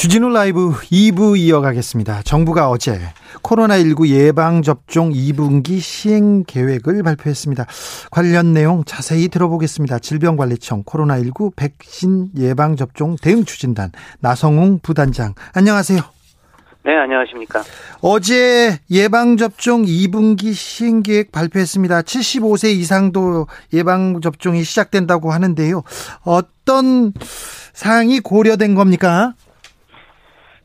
주진우 라이브 2부 이어가겠습니다. 정부가 어제 코로나19 예방접종 2분기 시행 계획을 발표했습니다. 관련 내용 자세히 들어보겠습니다. 질병관리청 코로나19 백신 예방접종 대응 추진단 나성웅 부단장 안녕하세요. 네, 안녕하십니까. 어제 예방접종 2분기 시행 계획 발표했습니다. 75세 이상도 예방접종이 시작된다고 하는데요. 어떤 사항이 고려된 겁니까?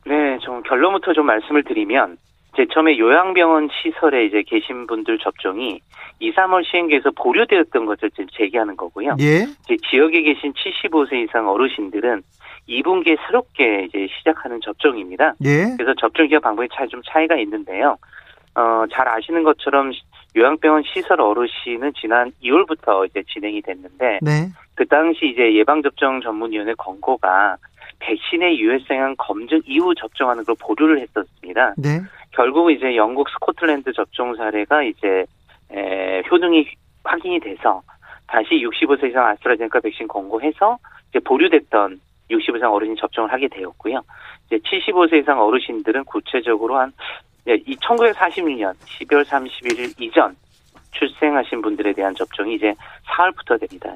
네, 좀 결론부터 좀 말씀을 드리면, 제 처음에 요양병원 시설에 이제 계신 분들 접종이 2, 3월 시행계에서 보류되었던 것을 지금 제기하는 거고요. 예. 이제 지역에 계신 75세 이상 어르신들은 2분기에 새롭게 이제 시작하는 접종입니다. 예. 그래서 접종 기간 방법이 차이 좀 차이가 있는데요. 어, 잘 아시는 것처럼 요양병원 시설 어르신은 지난 2월부터 이제 진행이 됐는데 네. 그 당시 이제 예방접종 전문위원회 권고가 백신의 유해성한 검증 이후 접종하는 걸 보류를 했었습니다. 네. 결국 이제 영국 스코틀랜드 접종 사례가 이제 에, 효능이 확인이 돼서 다시 65세 이상 아스트라제네카 백신 권고해서 이제 보류됐던 60세 이상 어르신 접종을 하게 되었고요. 이제 75세 이상 어르신들은 구체적으로 한 1946년 12월 31일 이전 출생하신 분들에 대한 접종이 이제 4월부터 됩니다.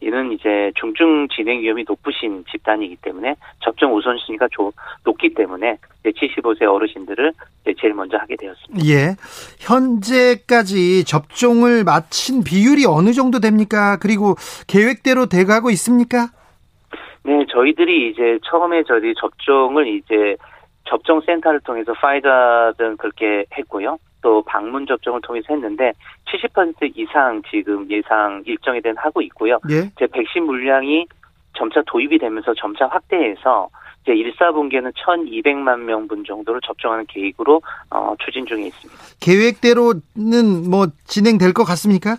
이는 이제 중증 진행 위험이 높으신 집단이기 때문에 접종 우선순위가 조, 높기 때문에 75세 어르신들을 제일 먼저 하게 되었습니다. 예. 현재까지 접종을 마친 비율이 어느 정도 됩니까? 그리고 계획대로 돼가고 있습니까? 네, 저희들이 이제 처음에 저희 접종을 이제 접종 센터를 통해서 파이자든 그렇게 했고요. 또 방문 접종을 통해서 했는데 70% 이상 지금 예상 일정에 대한 하고 있고요. 예. 제 백신 물량이 점차 도입이 되면서 점차 확대해서 이제 1, 4분기에는 1,200만 명분 정도를 접종하는 계획으로 어, 추진 중에 있습니다. 계획대로는 뭐 진행될 것 같습니까?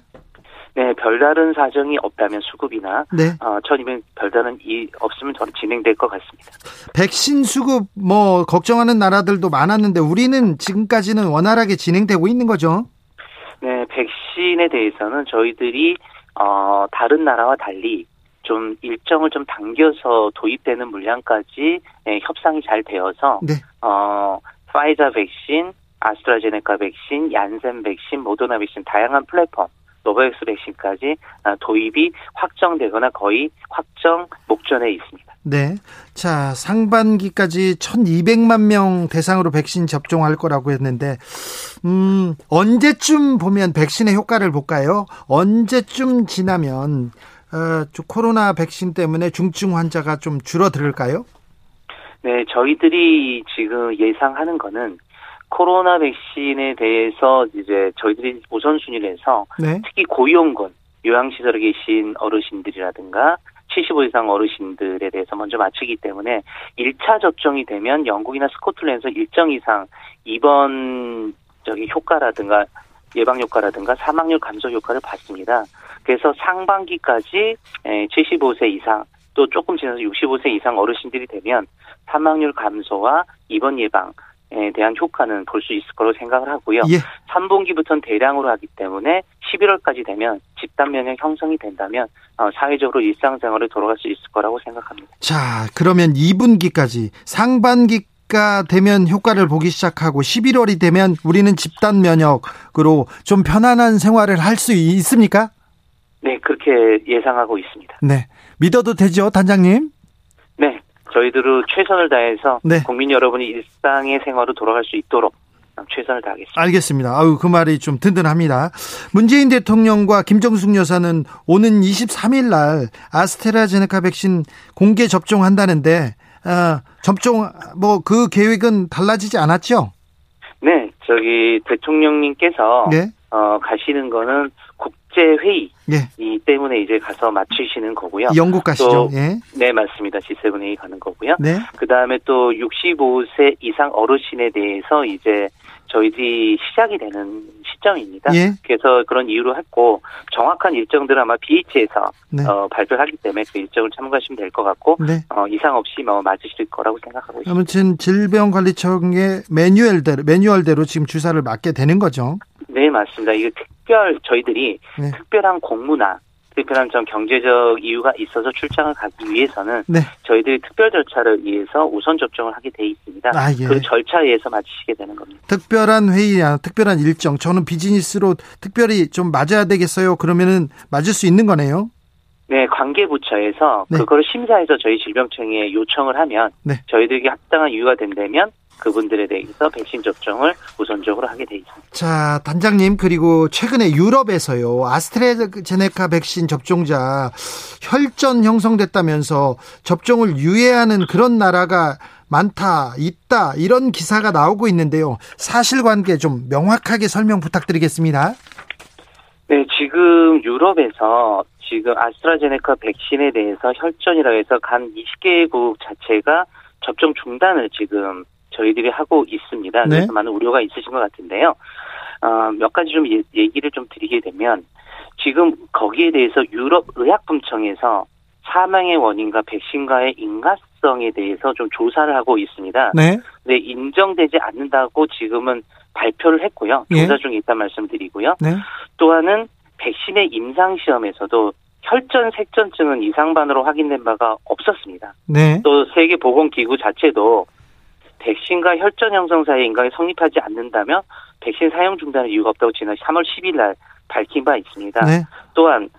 네, 별다른 사정이 없다면 수급이나 네. 어, 1,200 별다른 이 없으면 저는 진행될 것 같습니다. 백신 수급 뭐 걱정하는 나라들도 많았는데 우리는 지금까지는 원활하게 진행되고 있는 거죠. 네, 백신에 대해서는 저희들이 어, 다른 나라와 달리 좀 일정을 좀 당겨서 도입되는 물량까지 예, 협상이 잘 되어서 네. 어, 화이자 백신, 아스트라제네카 백신, 얀센 백신, 모더나 백신 다양한 플랫폼 노바백스 백신까지 아, 도입이 확정되거나 거의 확정 목전에 있습니다. 네. 자, 상반기까지 1200만 명 대상으로 백신 접종할 거라고 했는데, 음, 언제쯤 보면 백신의 효과를 볼까요? 언제쯤 지나면, 어, 코로나 백신 때문에 중증 환자가 좀 줄어들을까요? 네, 저희들이 지금 예상하는 거는 코로나 백신에 대해서 이제 저희들이 우선순위를 해서 네. 특히 고위험군 요양시설에 계신 어르신들이라든가 75 이상 어르신들에 대해서 먼저 맞추기 때문에 1차 접종이 되면 영국이나 스코틀랜드에서 일정 이상 입원 저기 효과라든가 예방 효과라든가 사망률 감소 효과를 봤습니다. 그래서 상반기까지 75세 이상 또 조금 지나서 65세 이상 어르신들이 되면 사망률 감소와 입원 예방 에 대한 효과는 볼 수 있을 거로 생각을 하고요. 예. 3분기부터는 대량으로 하기 때문에 11월까지 되면 집단 면역 형성이 된다면 어, 사회적으로 일상생활을 돌아갈 수 있을 거라고 생각합니다. 자, 그러면 2분기까지 상반기 가 되면 효과를 보기 시작하고 11월이 되면 우리는 집단 면역으로 좀 편안한 생활을 할 수 있습니까? 네, 그렇게 예상하고 있습니다. 네. 믿어도 되죠, 단장님? 네, 저희들은 최선을 다해서 네. 국민 여러분이 일상의 생활로 돌아갈 수 있도록 최선을 다하겠습니다. 알겠습니다. 아유, 그 말이 좀 든든합니다. 문재인 대통령과 김정숙 여사는 오는 23일 날 아스테라제네카 백신 공개 접종한다는데, 어, 접종, 뭐, 그 계획은 달라지지 않았죠? 네, 저기 대통령님께서 네. 어, 가시는 거는 국제 회의 예. 이 때문에 이제 가서 맞추시는 거고요. 영국 가시죠? 또 예. 네, 맞습니다. G7 회의 가는 거고요. 네. 그 다음에 또 65세 이상 어르신에 대해서 이제 저희들이 시작이 되는 시점입니다. 예. 그래서 그런 이유로 했고 정확한 일정들은 아마 BH에서 네. 어, 발표하기 때문에 그 일정을 참고하시면 될 것 같고 네. 어, 이상 없이 뭐 맞으실 거라고 생각하고 있습니다. 아무튼 질병관리청의 매뉴얼대로 매뉴얼대로 지금 주사를 맞게 되는 거죠. 네 맞습니다. 이게 특별 저희들이 네. 특별한 공무나 특별한 좀 경제적 이유가 있어서 출장을 가기 위해서는 네. 저희들이 특별 절차를 위해서 우선 접종을 하게 돼 있습니다. 아, 예. 그 절차에 의해서 맞으시게 되는 겁니다. 특별한 회의야, 특별한 일정. 저는 비즈니스로 특별히 좀 맞아야 되겠어요. 그러면은 맞을 수 있는 거네요. 네, 관계부처에서 네. 그거를 심사해서 저희 질병청에 요청을 하면 네. 저희들에게 합당한 이유가 된다면 그분들에 대해서 백신 접종을 우선적으로 하게 돼 있습니다. 자, 단장님, 그리고 최근에 유럽에서요, 아스트라제네카 백신 접종자 혈전 형성됐다면서 접종을 유예하는 그런 나라가 많다, 있다, 이런 기사가 나오고 있는데요. 사실관계 좀 명확하게 설명 부탁드리겠습니다. 네, 지금 유럽에서 지금 아스트라제네카 백신에 대해서 혈전이라 해서 간 20개국 자체가 접종 중단을 지금 저희들이 하고 있습니다. 네. 그래서 많은 우려가 있으신 것 같은데요. 어, 몇 가지 좀 예- 얘기를 좀 드리게 되면 지금 거기에 대해서 유럽 의약품청에서 사망의 원인과 백신과의 인과성에 대해서 좀 조사를 하고 있습니다. 네. 네, 인정되지 않는다고 지금은 발표를 했고요. 예. 조사 중에 있다는 말씀드리고요. 네. 또한은 백신의 임상 시험에서도 혈전 색전증은 이상반으로 확인된 바가 없었습니다. 네. 또 세계 보건기구 자체도 백신과 혈전 형성 사이의 인과가 성립하지 않는다면 백신 사용 중단의 이유가 없다고 지난 3월 10일 날 밝힌 바 있습니다. 네. 또한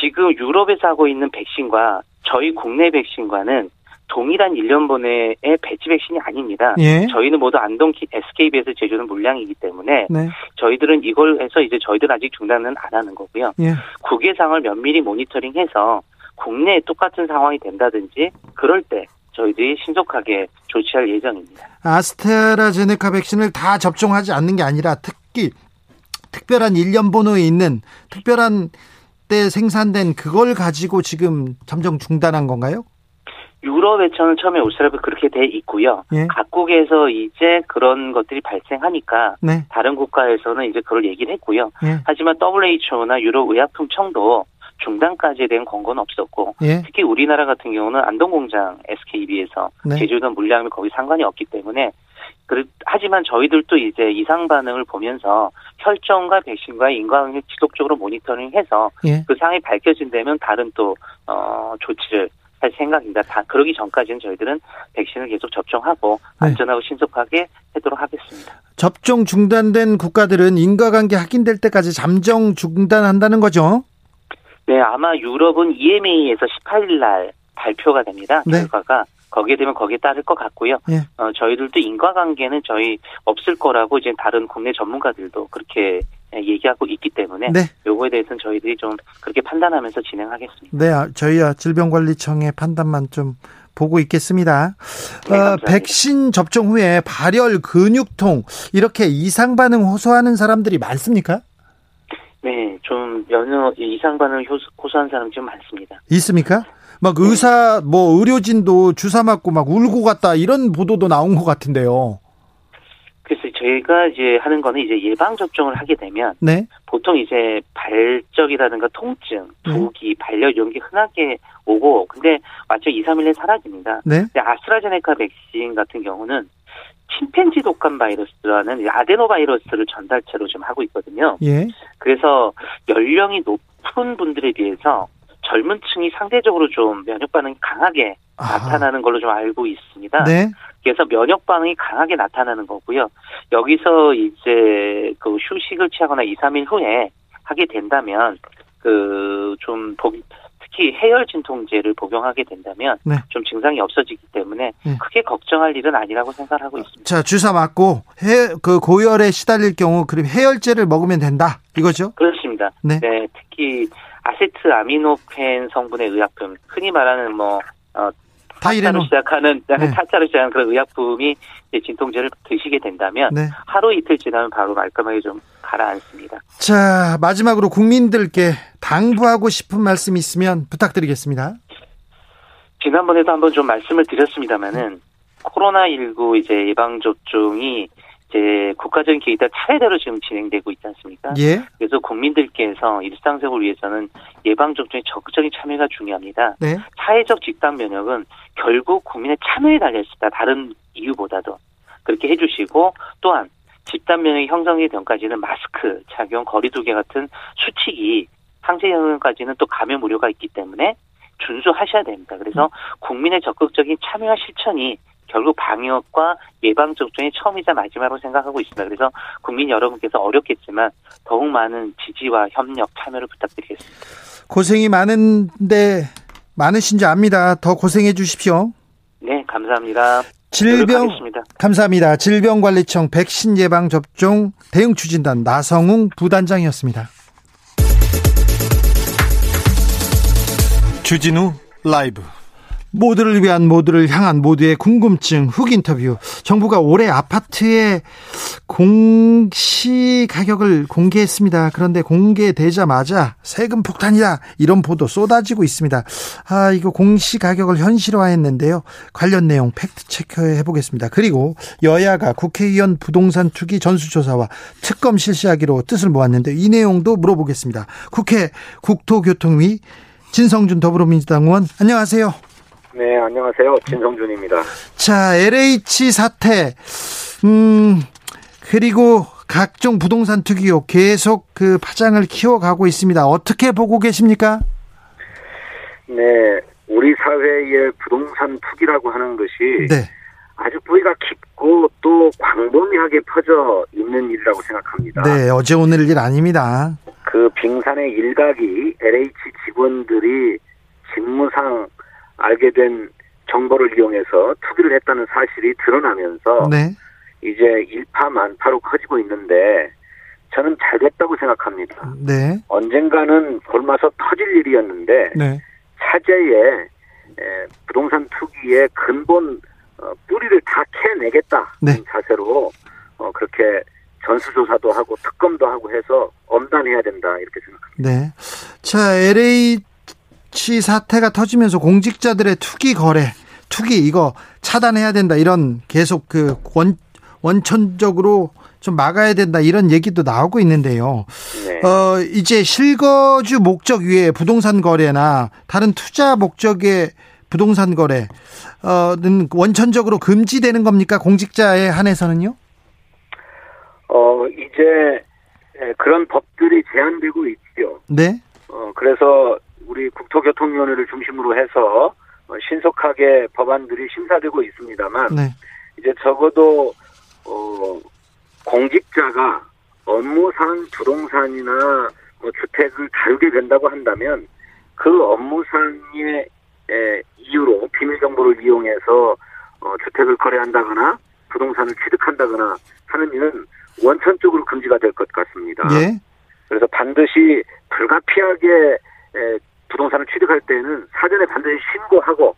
지금 유럽에서 하고 있는 백신과 저희 국내 백신과는 동일한 1년분의 배치 백신이 아닙니다. 예. 저희는 모두 안동 SKB에서 제조는 물량이기 때문에 네. 저희들은 이걸 해서 이제 저희들 아직 중단은 안 하는 거고요. 예. 국외상을 면밀히 모니터링해서 국내에 똑같은 상황이 된다든지 그럴 때 저희들이 신속하게 조치할 예정입니다. 아스트라제네카 백신을 다 접종하지 않는 게 아니라 특히 특별한 일년 번호에 있는 특별한 때 생산된 그걸 가지고 지금 잠정 중단한 건가요? 유럽에서는 처음에 오스트라리아 그렇게 돼 있고요. 예. 각국에서 이제 그런 것들이 발생하니까 네. 다른 국가에서는 이제 그걸 얘기를 했고요. 예. 하지만 WHO나 유럽 의약품청도 중단까지에 대한 권고는 없었고 예. 특히 우리나라 같은 경우는 안동공장 SKB에서 네. 제조된 물량이 거기 상관이 없기 때문에 그렇- 하지만 저희들도 이제 이상 반응을 보면서 혈전과 백신과의 인과관계 지속적으로 모니터링해서 예. 그 상황이 밝혀진다면 다른 또 어, 조치를 할 생각입니다. 다 그러기 전까지는 저희들은 백신을 계속 접종하고 네. 안전하고 신속하게 하도록 하겠습니다. 접종 중단된 국가들은 인과관계 확인될 때까지 잠정 중단한다는 거죠. 네, 아마 유럽은 EMA에서 18일 날 발표가 됩니다. 네. 결과가 거기에 되면 거기에 따를 것 같고요. 예. 어, 저희들도 인과관계는 저희 없을 거라고 이제 다른 국내 전문가들도 그렇게 예, 얘기하고 있기 때문에 네. 요거에 대해서는 저희들이 좀 그렇게 판단하면서 진행하겠습니다. 네, 아, 저희야 질병관리청의 판단만 좀 보고 있겠습니다. 네, 어. 백신 접종 후에 발열, 근육통 이렇게 이상 반응 호소하는 사람들이 많습니까? 네, 좀 면역 이상 호소- 호소한 사람 좀 많습니다. 있습니까? 막 의사 뭐 의료진도 주사 맞고 막 울고 갔다 이런 보도도 나온 것 같은데요. 그래서 저희가 이제 하는 거는 이제 예방 접종을 하게 되면 네, 보통 이제 발적이라든가 통증, 네. 부기, 발열 이런 게 흔하게 오고 근데 마치 2, 3일 내에 사라집니다. 네, 근데 아스트라제네카 백신 같은 경우는 침팬지 독감 바이러스라는 이 아데노 바이러스를 전달체로 좀 하고 있거든요. 예, 그래서 연령이 높은 분들에 비해서 젊은 층이 상대적으로 좀 면역 반응이 강하게 아. 나타나는 걸로 좀 알고 있습니다. 네, 그래서 면역 반응이 강하게 나타나는 거고요. 여기서 이제 그 휴식을 취하거나 2, 3일 후에 하게 된다면 그좀 특히 해열 진통제를 복용하게 된다면 네. 좀 증상이 없어지기 때문에 네. 크게 걱정할 일은 아니라고 생각하고 있습니다. 자 주사 맞고 해 그 고열에 시달릴 경우 그럼 해열제를 먹으면 된다 이거죠? 그렇습니다. 네. 네, 특히 아세트 아미노펜 성분의 의약품, 흔히 말하는 뭐 어, 타짜로 시작하는 네. 타짜로 시작하는 그런 의약품이 진통제를 드시게 된다면 네. 하루 이틀 지나면 바로 말끔하게 좀 가라앉습니다. 자 마지막으로 국민들께 당부하고 싶은 말씀 있으면 부탁드리겠습니다. 지난번에도 한번 좀 말씀을 드렸습니다만은 코로나 19 이제 예방 접종이 이제 국가적인 계획이 차례대로 지금 진행되고 있지 않습니까? 예. 그래서 국민들께서 일상생활을 위해서는 예방접종에 적극적인 참여가 중요합니다. 네. 사회적 집단 면역은 결국 국민의 참여에 달려 있습니다. 다른 이유보다도 그렇게 해주시고 또한 집단 면역이 형성이 전까지는 마스크 착용, 거리두기 같은 수칙이 항체 영역까지는 또 감염 우려가 있기 때문에 준수하셔야 됩니다. 그래서 국민의 적극적인 참여와 실천이 결국 방역과 예방 접종의 처음이자 마지막으로 생각하고 있습니다. 그래서 국민 여러분께서 어렵겠지만 더욱 많은 지지와 협력, 참여를 부탁드리겠습니다. 고생이 많은데 많으신 줄 압니다. 더 고생해 주십시오. 네, 감사합니다. 질병. 감사합니다. 질병관리청 백신 예방 접종 대응 추진단 나성웅 부단장이었습니다. 주진우 라이브 모두를 위한 모두를 향한 모두의 궁금증 훅 인터뷰. 정부가 올해 아파트의 공시 가격을 공개했습니다. 그런데 공개되자마자 세금 폭탄이다. 이런 보도 쏟아지고 있습니다. 아, 이거 공시 가격을 현실화했는데요. 관련 내용 팩트 체크해 보겠습니다. 그리고 여야가 국회의원 부동산 투기 전수조사와 특검 실시하기로 뜻을 모았는데 이 내용도 물어보겠습니다. 국회 국토교통위 진성준 더불어민주당 의원 안녕하세요. 네, 안녕하세요. 진성준입니다. 자, LH 사태, 음, 그리고 각종 부동산 투기요 계속 그 파장을 키워가고 있습니다. 어떻게 보고 계십니까? 네, 우리 사회의 부동산 투기라고 하는 것이 네, 아주 뿌리가 깊고 또 광범위하게 퍼져 있는 일이라고 생각합니다. 네, 어제 오늘 일 아닙니다. 그 빙산의 일각이 LH 직원들이 직무상 알게 된 정보를 이용해서 투기를 했다는 사실이 드러나면서 네, 이제 일파만파로 커지고 있는데 저는 잘 됐다고 생각합니다. 네, 언젠가는 골마서 터질 일이었는데 네, 차제에 에, 부동산 투기의 근본 어, 뿌리를 다 캐내겠다는 네. 자세로 어, 그렇게 전수조사도 하고 특검도 하고 해서 엄단해야 된다 이렇게 생각합니다. 네. 자, LH 사태가 터지면서 공직자들의 투기 거래, 투기 이거 차단해야 된다 이런 계속 그 원, 원천적으로 좀 막아야 된다 이런 얘기도 나오고 있는데요. 네. 어, 이제 실거주 목적 위에 부동산 거래나 다른 투자 목적의 부동산 거래, 어,는 원천적으로 금지되는 겁니까? 공직자에 한해서는요? 어, 이제 에, 그런 법들이 제한되고 있죠. 네. 어, 그래서 우리 국토교통위원회를 중심으로 해서 어, 신속하게 법안들이 심사되고 있습니다만 네. 이제 적어도 어, 공직자가 업무상 부동산이나 뭐 주택을 다루게 된다고 한다면 그 업무상의 에, 이유로 비밀 정보를 이용해서 어, 주택을 거래한다거나 부동산을 취득한다거나 하는 일은 원천적으로 금지가 될 것 같습니다. 예. 그래서 반드시 불가피하게 에, 부동산을 취득할 때는 사전에 반드시 신고하고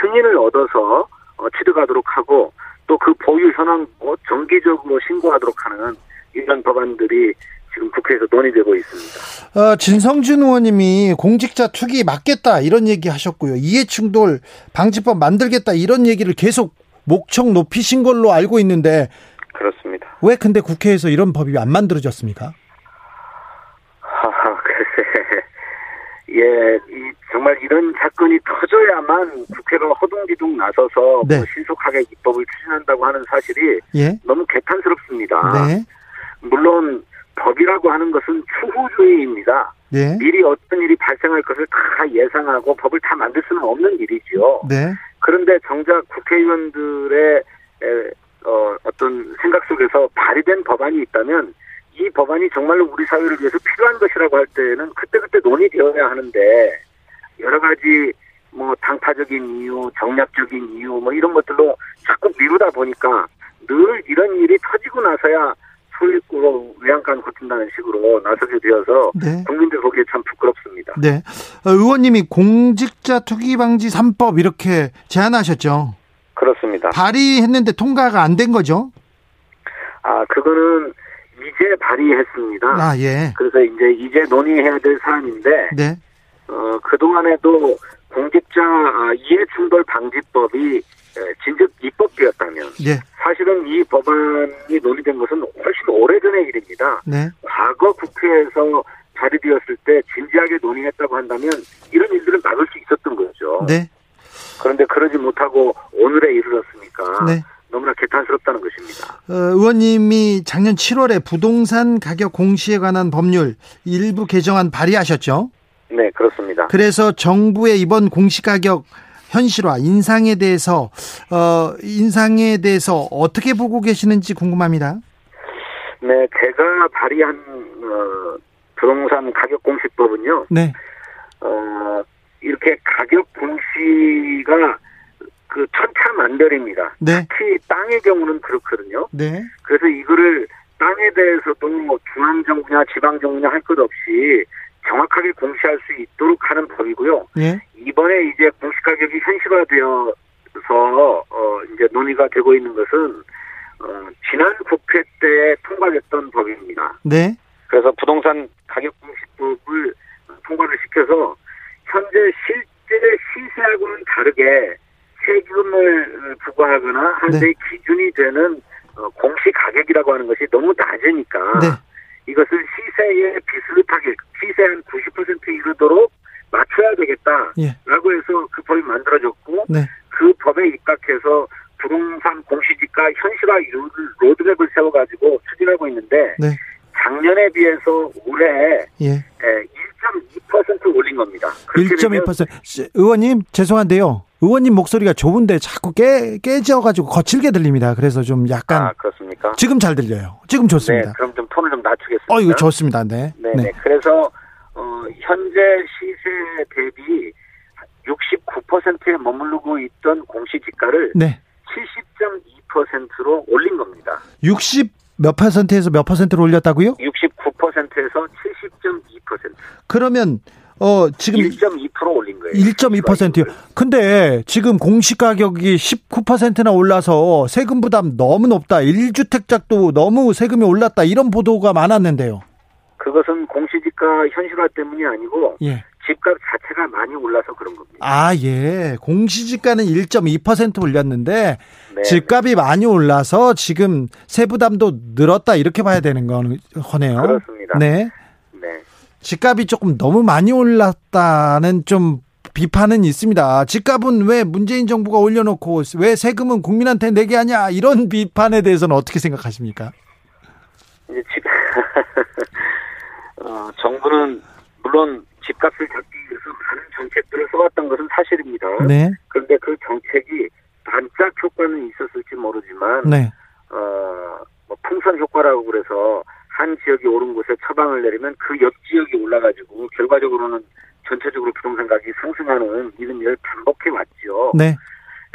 승인을 얻어서 어, 취득하도록 하고 또 그 보유 현황도 정기적으로 신고하도록 하는 이런 법안들이 지금 국회에서 논의되고 있습니다. 어, 진성준 의원님이 공직자 투기 막겠다 이런 얘기 하셨고요. 이해충돌 방지법 만들겠다 이런 얘기를 계속 목청 높이신 걸로 알고 있는데 그렇습니다. 왜 근데 국회에서 이런 법이 안 만들어졌습니까? 하하, 글쎄. 예, 이, 정말 이런 사건이 터져야만 국회가 허둥지둥 나서서 네. 뭐 신속하게 입법을 추진한다고 하는 사실이 예. 너무 개탄스럽습니다. 네. 물론 법이라고 하는 것은 추후주의입니다. 네. 미리 어떤 일이 발생할 것을 다 예상하고 법을 다 만들 수는 없는 일이지요. 네. 그런데 정작 국회의원들의 에, 어, 어떤 생각 속에서 발의된 법안이 있다면 이 법안이 정말로 우리 사회를 위해서 필요한 것이라고 할 때는 그때그때 논의되어야 하는데 여러 가지 뭐 당파적인 이유, 정략적인 이유 뭐 이런 것들로 자꾸 미루다 보니까 늘 이런 일이 터지고 나서야 소리꾸로 외양간 고친다는 식으로 나서게 되어서 네. 국민들 보기에 참 부끄럽습니다. 네. 어, 의원님이 공직자 투기 방지 3법 이렇게 제안하셨죠. 그렇습니다. 발의했는데 통과가 안 된 거죠? 아, 그거는 이제 발의했습니다. 아, 예. 그래서 이제 이제 논의해야 될 사안인데 네. 어, 그동안에도 공직자 아, 이해충돌 방지법이 진즉 입법되었다면 예. 사실은 이 법안이 논의된 것은 훨씬 오래전의 일입니다. 네. 과거 국회에서 발의되었을 때 진지하게 논의했다고 한다면 이런 일들은 막을 수 있었던 거죠. 네. 그런데 그러지 못하고 오늘에 이르렀으니까 네. 개탄스럽다는 것입니다. 어, 의원님이 작년 7월에 부동산 가격 공시에 관한 법률 일부 개정안 발의하셨죠? 네, 그렇습니다. 그래서 정부의 이번 공시 가격 현실화 인상에 대해서 어 인상에 대해서 어떻게 보고 계시는지 궁금합니다. 네, 제가 발의한 어, 부동산 가격 공시법은요. 네. 어, 이렇게 가격 공시가 그 천차만별입니다. 네. 특히 땅의 경우는 그렇거든요. 네. 그래서 이거를 땅에 대해서도 뭐 중앙정부냐 지방정부냐 할 것 없이 정확하게 공시할 수 있도록 하는 법이고요. 예. 이번에 이제 공시가격이 현실화되어서 어 이제 논의가 되고 있는 것은 어 지난 국회 때 통과됐던 법입니다. 네. 그래서 부동산 가격 공시법을 통과를 시켜서 현재 실제 시세하고는 다르게 세금을 부과하거나 하는 네. 데 기준이 되는 어, 공시 가격이라고 하는 것이 너무 낮으니까 네. 이것을 시세에 비슷하게 시세 한 90% 이르도록 맞춰야 되겠다라고 예. 해서 그 법이 만들어졌고 네. 그 법에 입각해서 부동산 공시지가 현실화 로드맵을 세워가지고 추진하고 있는데 네. 작년에 비해서 올해 예. 1.2% 올린 겁니다. 그렇게 되면 1.2% 의원님 죄송한데요. 의원님 목소리가 좁은데 자꾸 깨 깨져가지고 거칠게 들립니다. 그래서 좀 약간 아 그렇습니까? 지금 잘 들려요. 지금 좋습니다. 네, 그럼 좀 톤을 좀 낮추겠습니다. 어 이거 좋습니다. 네. 네, 네. 그래서 어, 현재 시세 대비 69%에 머무르고 있던 공시지가를 네. 70.2%로 올린 겁니다. 60 몇 퍼센트에서 몇 퍼센트로 올렸다고요? 69%에서 70.2% 그러면 어 지금 1.2% 올린 거예요. 1.2%요. 근데 지금 공시 가격이 19%나 올라서 세금 부담 너무 높다. 1주택자도 너무 세금이 올랐다. 이런 보도가 많았는데요. 그것은 공시지가 현실화 때문이 아니고 예. 집값 자체가 많이 올라서 그런 겁니다. 아, 예. 공시지가는 1.2% 올렸는데 네. 집값이 많이 올라서 지금 세부담도 늘었다. 이렇게 봐야 되는 건- 거네요. 그렇습니다. 네. 네. 집값이 조금 너무 많이 올랐다는 좀 비판은 있습니다. 집값은 왜 문재인 정부가 올려놓고 왜 세금은 국민한테 내게 하냐 이런 비판에 대해서는 어떻게 생각하십니까? 이제 집 어, 정부는 물론 집값을 잡기 위해서 많은 정책들을 써왔던 것은 사실입니다. 네, 그런데 그 정책이 반짝 효과는 있었을지 모르지만 네, 어, 뭐 풍선 효과라고 그래서 한 지역이 오른 곳에 처방을 내리면 그 옆 지역이 올라가지고 결과적으로는 전체적으로 부동산 가격이 상승하는 이런 일을 반복해 왔죠. 네,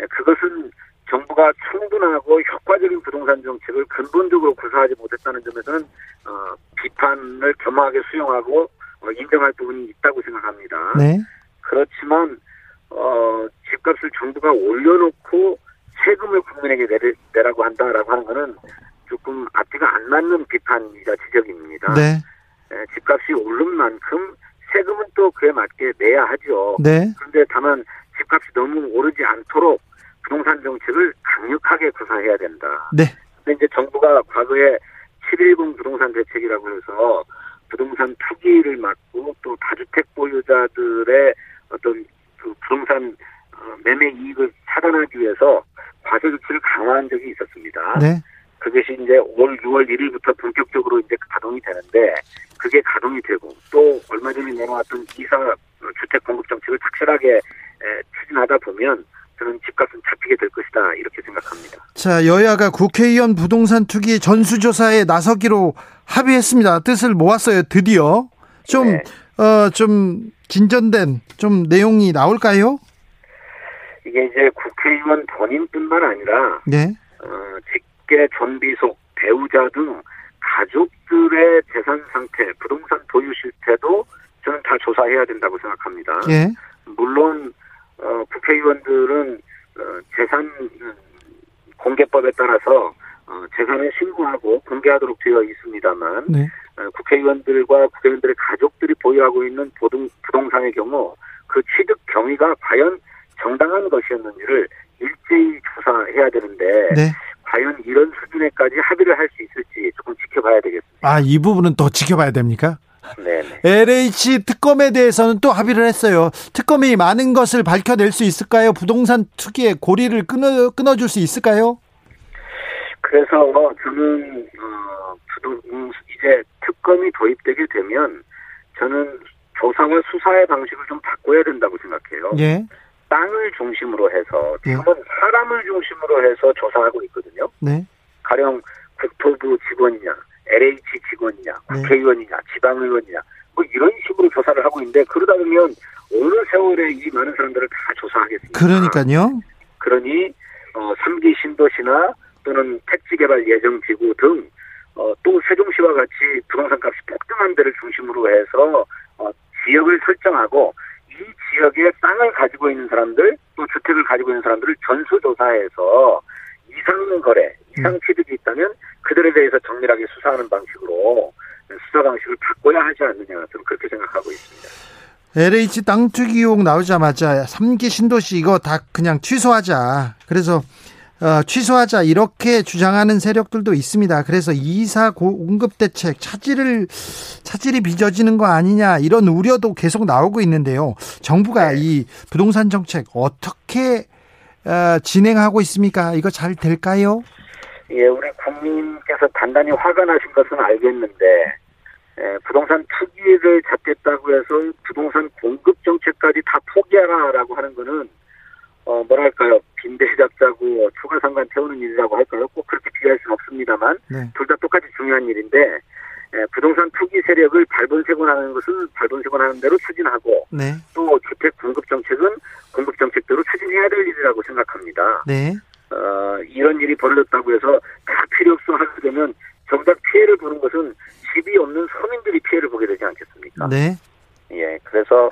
예, 그것은 정부가 충분하고 효과적인 부동산 정책을 근본적으로 구사하지 못했다는 점에서는 어, 비판을 겸허하게 수용하고 어, 인정할 부분이 있다고 생각합니다. 네, 그렇지만 어, 집값을 정부가 올려놓고 세금을 국민에게 내리, 내라고 한다라고 하는 것은 조금 앞뒤가 안 맞는 비판이자 지적입니다. 네, 예, 집값이 오른 만큼 세금은 또 그에 맞게 내야 하죠. 네, 그런데 다만 집값이 너무 오르지 않도록 부동산 정책을 강력하게 구사해야 된다. 네, 근데 이제 정부가 과거에 7.10 부동산 대책이라고 해서 부동산 투기를 막고 또 다주택 보유자들의 어떤 그 부동산 어, 매매 이익을 차단하기 위해서 과세 조치를 강화한 적이 있었습니다. 네, 그것이 이제 올 6월 1일부터 본격적으로 이제 가동이 되는데 그게 가동이 되고 또 얼마 전에 내놓았던 이사 주택 공급 정책을 확실하게 에, 추진하다 보면 저는 집값은 잡히게 될 것이다 이렇게 생각합니다. 자 여야가 국회의원 부동산 투기 전수조사에 나서기로 합의했습니다. 뜻을 모았어요. 드디어 좀 네. 어, 좀 진전된 좀 내용이 나올까요? 이게 이제 국회의원 본인뿐만 아니라 네, 어, 직계 전비속 배우자 등 가족들의 재산 상태, 부동산 보유 실태도 저는 다 조사해야 된다고 생각합니다. 예, 물론 어, 국회의원들은 어, 재산 음, 공개법에 따라서 어, 재산을 신고하고 공개하도록 되어 있습니다만 네, 어, 국회의원들과 국회의원들의 가족들이 보유하고 있는 보동, 부동산의 경우 그 취득 경위가 과연 정당한 것이었는지를 일제히 조사해야 되는데 네. 과연 이런 수준에까지 합의를 할 수 있을지 조금 지켜봐야 되겠습니다. 아, 이 부분은 더 지켜봐야 됩니까? 네네. LH 특검에 대해서는 또 합의를 했어요. 특검이 많은 것을 밝혀낼 수 있을까요? 부동산 투기의 고리를 끊어, 끊어줄 수 있을까요? 그래서 저는 어, 부동, 음, 이제 특검이 도입되게 되면 저는 조사와 수사의 방식을 좀 바꿔야 된다고 생각해요. 예. 땅을 중심으로 해서 예. 지금은 사람을 중심으로 해서 조사하고 있거든요. 네. 가령 국토부 직원이냐, LH 직원이냐, 네. 국회의원이냐, 지방의원이냐, 뭐 이런 식으로 조사를 하고 있는데 그러다 보면 어느 세월에 이 많은 사람들을 다 조사하겠습니까? 그러니까요. 그러니 어, 3기 신도시나 또는 택지개발 예정지구 등 어, 또 세종시와 같이 부동산 값이 폭등한 데를 중심으로 해서 어, 지역을 설정하고 이 지역에 땅을 가지고 있는 사람들 또 주택을 가지고 있는 사람들을 전수조사해서 이상 거래, 이상 취득이 있다면 그들에 대해서 정밀하게 수사하는 방식으로 수사 방식을 바꿔야 하지 않느냐 저는 그렇게 생각하고 있습니다. LH 땅 투기 의혹 나오자마자 3기 신도시 이거 다 그냥 취소하자. 그래서 어, 취소하자 이렇게 주장하는 세력들도 있습니다. 그래서 이사 공급 대책 차질을 차질이 빚어지는 거 아니냐 이런 우려도 계속 나오고 있는데요. 정부가 이 부동산 정책 어떻게 어, 진행하고 있습니까? 이거 잘 될까요? 예, 우리 국민께서 단단히 화가 나신 것은 알겠는데 에, 부동산 투기를 잡겠다고 해서 부동산 공급 정책까지 다 포기하라라고 하는 거는 어 뭐랄까요 빈대 잡자고 추가 상관 태우는 일이라고 할까요? 꼭 그렇게 비교할 수는 없습니다만 네. 둘다 똑같이 중요한 일인데 에, 부동산 투기 세력을 발본색원하는 것은 발본색원하는 대로 추진하고 네. 또 주택 공급 정책은 공급 정책대로 추진해야 될 일이라고 생각합니다. 네. 어, 이런 일이 벌어졌다고 해서 다 필요 없어 하게 되면 정작 피해를 보는 것은 집이 없는 서민들이 피해를 보게 되지 않겠습니까? 네. 예, 그래서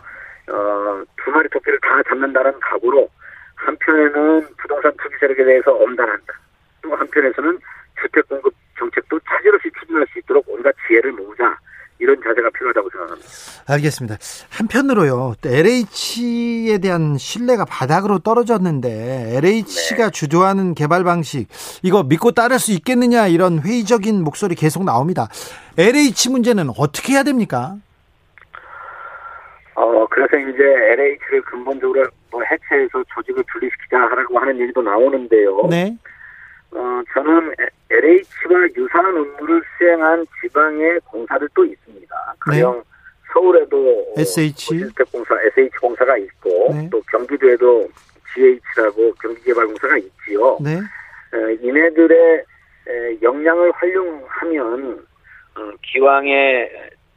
어, 두 마리 토끼를 다 잡는다는 각오로 한편에는 부동산 투기 세력에 대해서 엄단한다. 또 한편에서는 주택 공급 정책도 차질 없이 추진할 수 있도록 온갖 지혜를 모으자. 이런 자세가 필요하다고 생각합니다. 알겠습니다. 한편으로요, 또 LH에 대한 신뢰가 바닥으로 떨어졌는데 LH가 주도하는 개발 방식 이거 믿고 따를 수 있겠느냐 이런 회의적인 목소리 계속 나옵니다. LH 문제는 어떻게 해야 됩니까? 어, 그래서 이제 LH를 근본적으로 뭐 해체해서 조직을 분리시키자라고 하는 얘기도 나오는데요. 네, 어, 저는 LH와 유사한 업무를 수행한 지방의 공사들 또 있습니다. 가령 서울에도 SH. 고주택공사 SH공사가 있고 네. 또 경기도에도 GH라고 경기개발공사가 있지요. 네, 에, 이네들의 에, 역량을 활용하면 어, 기왕에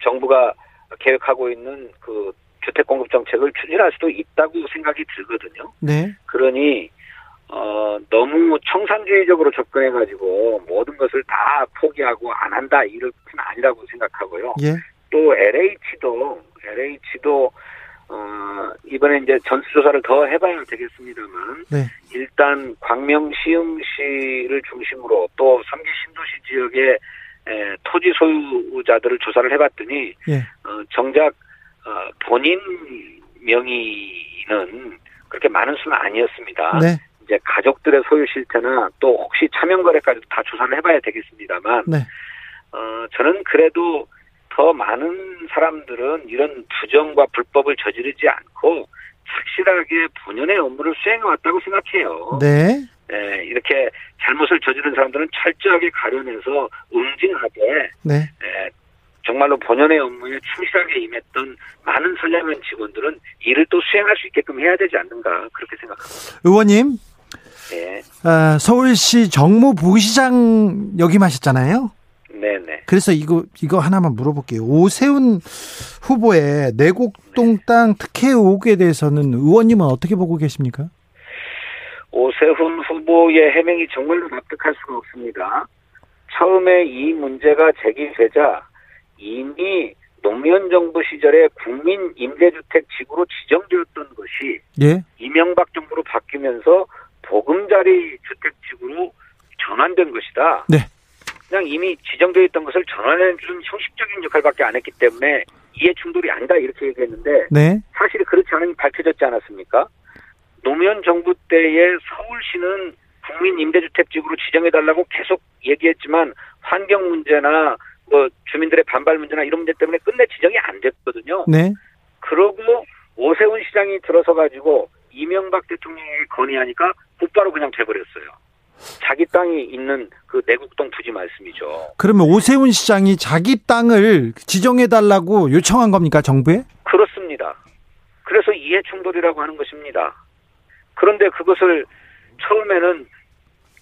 정부가 계획하고 있는 그 주택 공급 정책을 추진할 수도 있다고 생각이 들거든요. 네, 그러니 어, 너무 청산주의적으로 접근해가지고 모든 것을 다 포기하고 안 한다 이럴 것은 아니라고 생각하고요. 예, 또 LH도 LH도 어, 이번에 이제 전수조사를 더 해봐야 되겠습니다만 네, 일단 광명 시흥시를 중심으로 또 3기 신도시 지역의 에, 토지 소유자들을 조사를 해봤더니 예, 어, 정작 어, 본인 명의는 그렇게 많은 수는 아니었습니다. 네, 이제 가족들의 소유 실태나 또 혹시 차명 거래까지도 다 조사를 해봐야 되겠습니다만 네, 어, 저는 그래도 더 많은 사람들은 이런 부정과 불법을 저지르지 않고 착실하게 본연의 업무를 수행해 왔다고 생각해요. 네, 예, 이렇게 잘못을 저지른 사람들은 철저하게 가려내서 응징하되 네. 예, 정말로 본연의 업무에 충실하게 임했던 많은 선량한 직원들은 일을 또 수행할 수 있게끔 해야 되지 않는가 그렇게 생각합니다. 의원님, 예, 아, 서울시 정무부시장 역임하셨잖아요. 네네. 그래서 이거 이거 하나만 물어볼게요. 오세훈 후보의 내곡동 땅 특혜 의혹에 대해서는 의원님은 어떻게 보고 계십니까? 오세훈 후보의 해명이 정말로 납득할 수가 없습니다. 처음에 이 문제가 제기되자 이미 노무현 정부 시절에 국민 임대주택 지구로 지정되었던 것이 예, 이명박 정부로 바뀌면서 보금자리 주택 지구로 전환된 것이다. 네. 그냥 이미 지정되어 있던 것을 전환해주는 형식적인 역할밖에 안 했기 때문에 이해 충돌이 아니다 이렇게 얘기했는데 네, 사실이 그렇지 않은 게 밝혀졌지 않았습니까? 노무현 정부 때에 서울시는 국민 임대주택지구로 지정해달라고 계속 얘기했지만 환경 문제나 뭐 주민들의 반발 문제나 이런 문제 때문에 끝내 지정이 안 됐거든요. 네. 그러고 오세훈 시장이 들어서 가지고 이명박 대통령에게 건의하니까 곧바로 그냥 돼버렸어요. 자기 땅이 있는 그 내국동 부지 말씀이죠. 그러면 오세훈 시장이 자기 땅을 지정해달라고 요청한 겁니까, 정부에? 그렇습니다. 그래서 이해 충돌이라고 하는 것입니다. 그런데 그것을 처음에는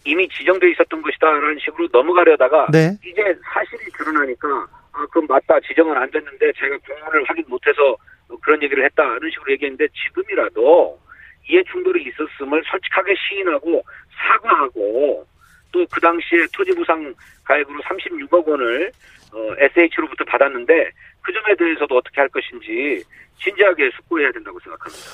이미 지정돼 있었던 것이다 라는 식으로 넘어가려다가 네. 이제 사실이 드러나니까 아 그럼 맞다 지정은 안 됐는데 제가 공문을 확인 못해서 그런 얘기를 했다는 식으로 얘기했는데 지금이라도 이해 충돌이 있었음을 솔직하게 시인하고 사과하고 또 그 당시에 토지보상 가액으로 36억 원을 어, SH로부터 받았는데 그 점에 대해서도 어떻게 할 것인지 진지하게 숙고해야 된다고 생각합니다.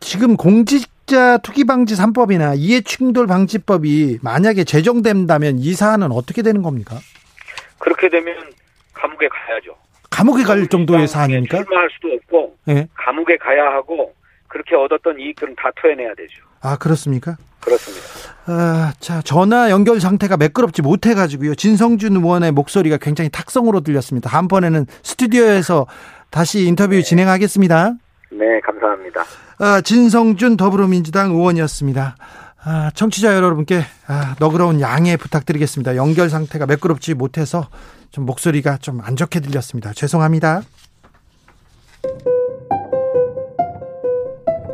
지금 공직자 투기 방지 3법이나 이해 충돌 방지법이 만약에 제정된다면 이 사안은 어떻게 되는 겁니까? 그렇게 되면 감옥에 가야죠. 감옥에 갈 정도의 사안입니까? 출마할 수도 없고 예. 감옥에 가야 하고 그렇게 얻었던 이익들은 다 토해내야 되죠. 아, 그렇습니까? 그렇습니다. 아, 자, 전화 연결 상태가 매끄럽지 못해가지고요. 진성준 의원의 목소리가 굉장히 탁성으로 들렸습니다. 다음번에는 스튜디오에서 다시 인터뷰 진행하겠습니다. 네, 감사합니다. 아, 진성준 더불어민주당 의원이었습니다. 아, 청취자 여러분께 아, 너그러운 양해 부탁드리겠습니다. 연결 상태가 매끄럽지 못해서 좀 목소리가 좀 안 좋게 들렸습니다. 죄송합니다.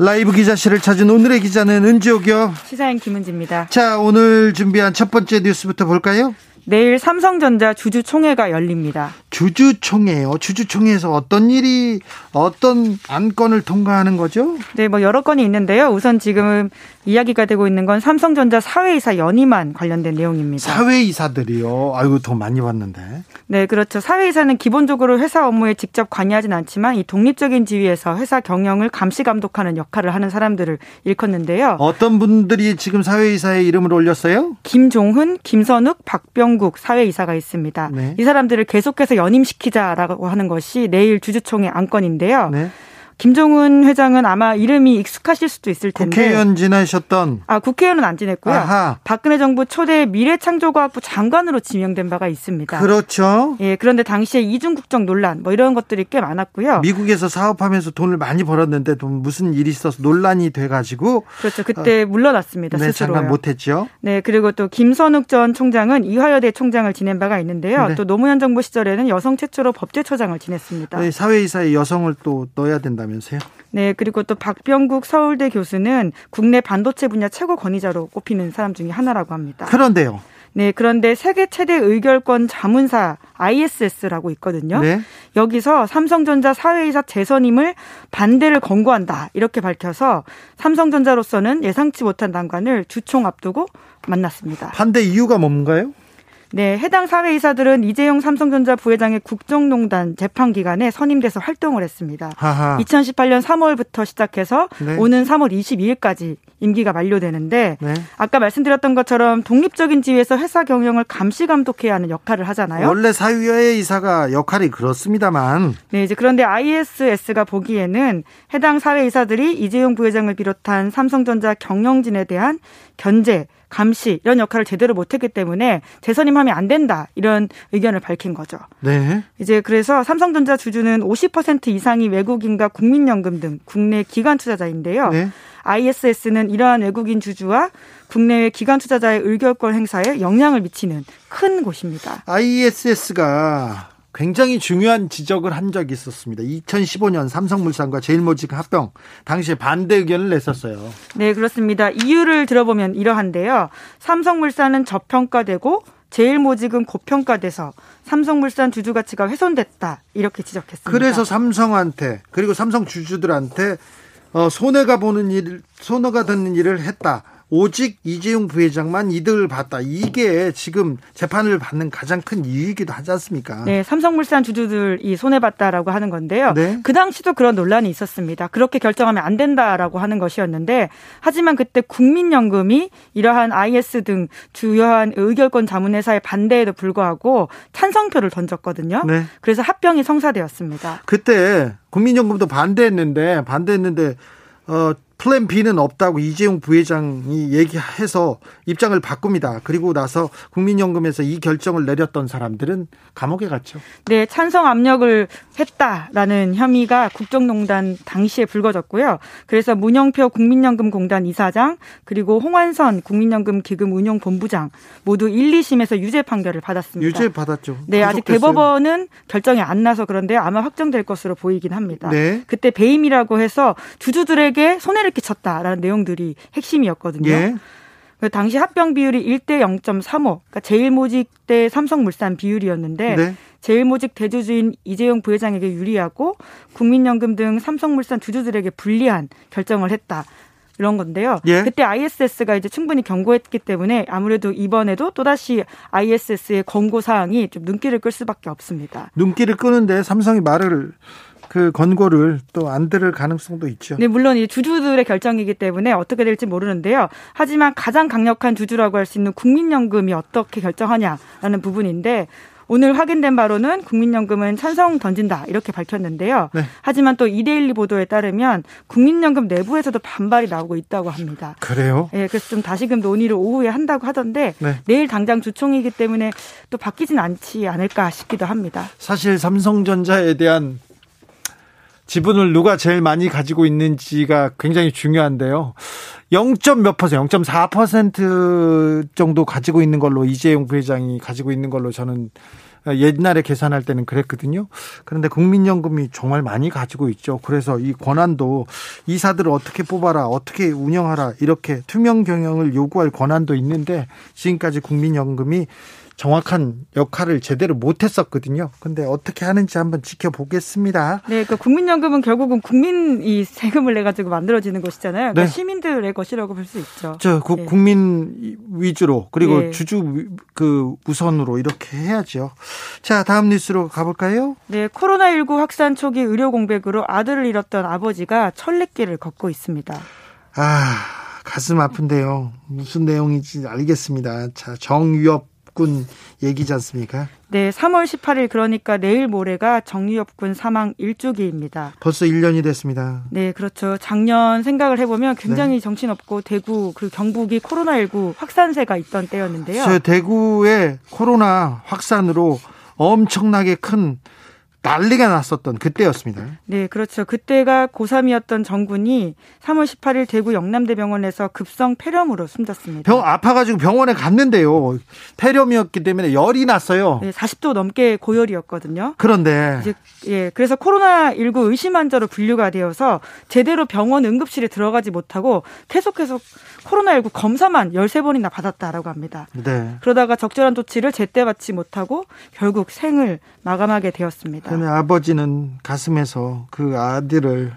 라이브 기자실을 찾은 오늘의 기자는 은지옥이요. 시사인 김은지입니다. 자, 오늘 준비한 첫 번째 뉴스부터 볼까요? 내일 삼성전자 주주총회가 열립니다. 주주총회요. 주주총회에서 어떤 일이 어떤 안건을 통과하는 거죠? 네, 뭐 여러 건이 있는데요. 우선 지금 이야기가 되고 있는 건 삼성전자 사회이사 연임안 관련된 내용입니다. 사회이사들이요. 아이고 돈 많이 받는데. 네, 그렇죠. 사회이사는 기본적으로 회사 업무에 직접 관여하진 않지만 이 독립적인 지위에서 회사 경영을 감시 감독하는 역할을 하는 사람들을 일컫는데요. 어떤 분들이 지금 사회이사의 이름을 올렸어요? 김종훈, 김선욱, 박병국 사회이사가 있습니다. 네. 이 사람들을 계속해서 연 임시키자라고 하는 것이 내일 주주총회 안건인데요. 네. 김종훈 회장은 아마 이름이 익숙하실 수도 있을 텐데. 국회의원 지나셨던 아, 국회의원은 안 지냈고요. 아하. 박근혜 정부 초대 미래창조과학부 장관으로 지명된 바가 있습니다. 그렇죠. 예, 그런데 당시에 이중국적 논란 뭐 이런 것들이 꽤 많았고요. 미국에서 사업하면서 돈을 많이 벌었는데 또 무슨 일이 있어서 논란이 돼 가지고 그렇죠. 그때 물러났습니다. 네, 스스로. 장관 못 했죠. 네, 그리고 또 김선욱 전 총장은 이화여대 총장을 지낸 바가 있는데요. 네. 또 노무현 정부 시절에는 여성 최초로 법제처장을 지냈습니다. 네, 사회이사에 여성을 또 넣어야 된다 면서요? 네, 그리고 또 박병국 서울대 교수는 국내 반도체 분야 최고 권위자로 꼽히는 사람 중에 하나라고 합니다. 그런데요. 네, 그런데 세계 최대 의결권 자문사 ISS라고 있거든요. 네. 여기서 삼성전자 사회이사 재선임을 반대를 권고한다. 이렇게 밝혀서 삼성전자로서는 예상치 못한 난관을 주총 앞두고 만났습니다. 반대 이유가 뭔가요? 네, 해당 사회이사들은 이재용 삼성전자 부회장의 국정농단 재판 기간에 선임돼서 활동을 했습니다. 하하. 2018년 3월부터 시작해서 네. 오는 3월 22일까지 임기가 만료되는데 네. 아까 말씀드렸던 것처럼 독립적인 지위에서 회사 경영을 감시 감독해야 하는 역할을 하잖아요. 원래 사회이사가 역할이 그렇습니다만 네, 이제 그런데 ISS가 보기에는 해당 사회이사들이 이재용 부회장을 비롯한 삼성전자 경영진에 대한 견제, 감시 이런 역할을 제대로 못했기 때문에 재선임하면 안 된다 이런 의견을 밝힌 거죠. 네. 이제 그래서 삼성전자 주주는 50% 이상이 외국인과 국민연금 등 국내 기관 투자자인데요. 네. ISS는 이러한 외국인 주주와 국내외 기관 투자자의 의결권 행사에 영향을 미치는 큰 곳입니다. ISS가 굉장히 중요한 지적을 한 적이 있었습니다. 2015년 삼성물산과 제일모직 합병 당시에 반대 의견을 냈었어요. 네, 그렇습니다. 이유를 들어보면 이러한데요. 삼성물산은 저평가되고 제일모직은 고평가돼서 삼성물산 주주 가치가 훼손됐다 이렇게 지적했습니다. 그래서 삼성한테 그리고 삼성 주주들한테 어, 손해가 보는 일, 손해가 되는 일을 했다. 오직 이재용 부회장만 이득을 봤다. 이게 지금 재판을 받는 가장 큰 이유이기도 하지 않습니까? 네, 삼성물산 주주들이 손해봤다라고 하는 건데요. 네. 그 당시도 그런 논란이 있었습니다. 그렇게 결정하면 안 된다라고 하는 것이었는데, 하지만 그때 국민연금이 이러한 IS 등 주요한 의결권 자문회사의 반대에도 불구하고 찬성표를 던졌거든요. 네. 그래서 합병이 성사되었습니다. 그때 국민연금도 반대했는데, 반대했는데, 어, 플랜 B는 없다고 이재용 부회장이 얘기해서 입장을 바꿉니다. 그리고 나서 국민연금에서 이 결정을 내렸던 사람들은 감옥에 갔죠. 네, 찬성 압력을 했다라는 혐의가 국정농단 당시에 불거졌고요. 그래서 문형표 국민연금공단 이사장 그리고 홍완선 국민연금 기금 운용 본부장 모두 1, 2심에서 유죄 판결을 받았습니다. 유죄 받았죠. 네, 아직 대법원은 결정이 안 나서 그런데 아마 확정될 것으로 보이긴 합니다. 네. 그때 배임이라고 해서 주주들에게 손해를 피해를 끼쳤다라는 내용들이 핵심이었거든요. 예. 그 당시 합병 비율이 1대 0.35, 그러니까 제일모직 대 삼성물산 비율이었는데 네. 제일모직 대주주인 이재용 부회장에게 유리하고 국민연금 등 삼성물산 주주들에게 불리한 결정을 했다. 이런 건데요. 예. 그때 ISS가 이제 충분히 경고했기 때문에 아무래도 이번에도 또다시 ISS의 권고 사항이 좀 눈길을 끌 수밖에 없습니다. 눈길을 끄는데 삼성이 말을 그 권고를 또 안 들을 가능성도 있죠. 네, 물론 이 주주들의 결정이기 때문에 어떻게 될지 모르는데요. 하지만 가장 강력한 주주라고 할 수 있는 국민연금이 어떻게 결정하냐라는 부분인데 오늘 확인된 바로는 국민연금은 찬성 던진다 이렇게 밝혔는데요. 네. 하지만 또 이데일리 보도에 따르면 국민연금 내부에서도 반발이 나오고 있다고 합니다. 그래요? 네, 그래서 좀 다시금 논의를 오후에 한다고 하던데 네. 내일 당장 주총이기 때문에 또 바뀌진 않지 않을까 싶기도 합니다. 사실 삼성전자에 대한 지분을 누가 제일 많이 가지고 있는지가 굉장히 중요한데요. 0. 몇 퍼센트, 0.4% 정도 가지고 있는 걸로 이재용 부회장이 가지고 있는 걸로 저는 옛날에 계산할 때는 그랬거든요. 그런데 국민연금이 정말 많이 가지고 있죠. 그래서 이 권한도 이사들을 어떻게 뽑아라, 어떻게 운영하라, 이렇게 투명 경영을 요구할 권한도 있는데 지금까지 국민연금이 정확한 역할을 제대로 못했었거든요. 근데 어떻게 하는지 한번 지켜보겠습니다. 네, 그 국민연금은 결국은 국민이 세금을 내 가지고 만들어지는 것이잖아요. 그러니까 네. 시민들의 것이라고 볼 수 있죠. 저 네. 국민 위주로 그리고 네. 주주 그 우선으로 이렇게 해야죠. 자, 다음 뉴스로 가볼까요? 네, 코로나19 확산 초기 의료 공백으로 아들을 잃었던 아버지가 천리길을 걷고 있습니다. 아, 가슴 아픈데요. 무슨 내용인지 알겠습니다. 자, 정유 엽군 얘기지 않습니까? 네, 3월 18일 그러니까 내일 모레가 정유엽군 사망 1주기입니다. 벌써 1년이 됐습니다. 네, 그렇죠. 작년 생각을 해보면 굉장히 네. 정신없고 대구 그 경북이 코로나19 확산세가 있던 때였는데요. 저 대구의 코로나 확산으로 엄청나게 큰 난리가 났었던 그때였습니다. 네, 그렇죠. 그때가 고3이었던 정군이 3월 18일 대구 영남대병원에서 급성 폐렴으로 숨졌습니다. 병 아파가지고 병원에 갔는데요. 폐렴이었기 때문에 열이 났어요. 네, 40도 넘게 고열이었거든요. 그런데 이제 예, 그래서 코로나 19 의심 환자로 분류가 되어서 제대로 병원 응급실에 들어가지 못하고 계속 계속 코로나19 검사만 13번이나 받았다라고 합니다. 네. 그러다가 적절한 조치를 제때 받지 못하고 결국 생을 마감하게 되었습니다. 그런데 아버지는 가슴에서 그 아들을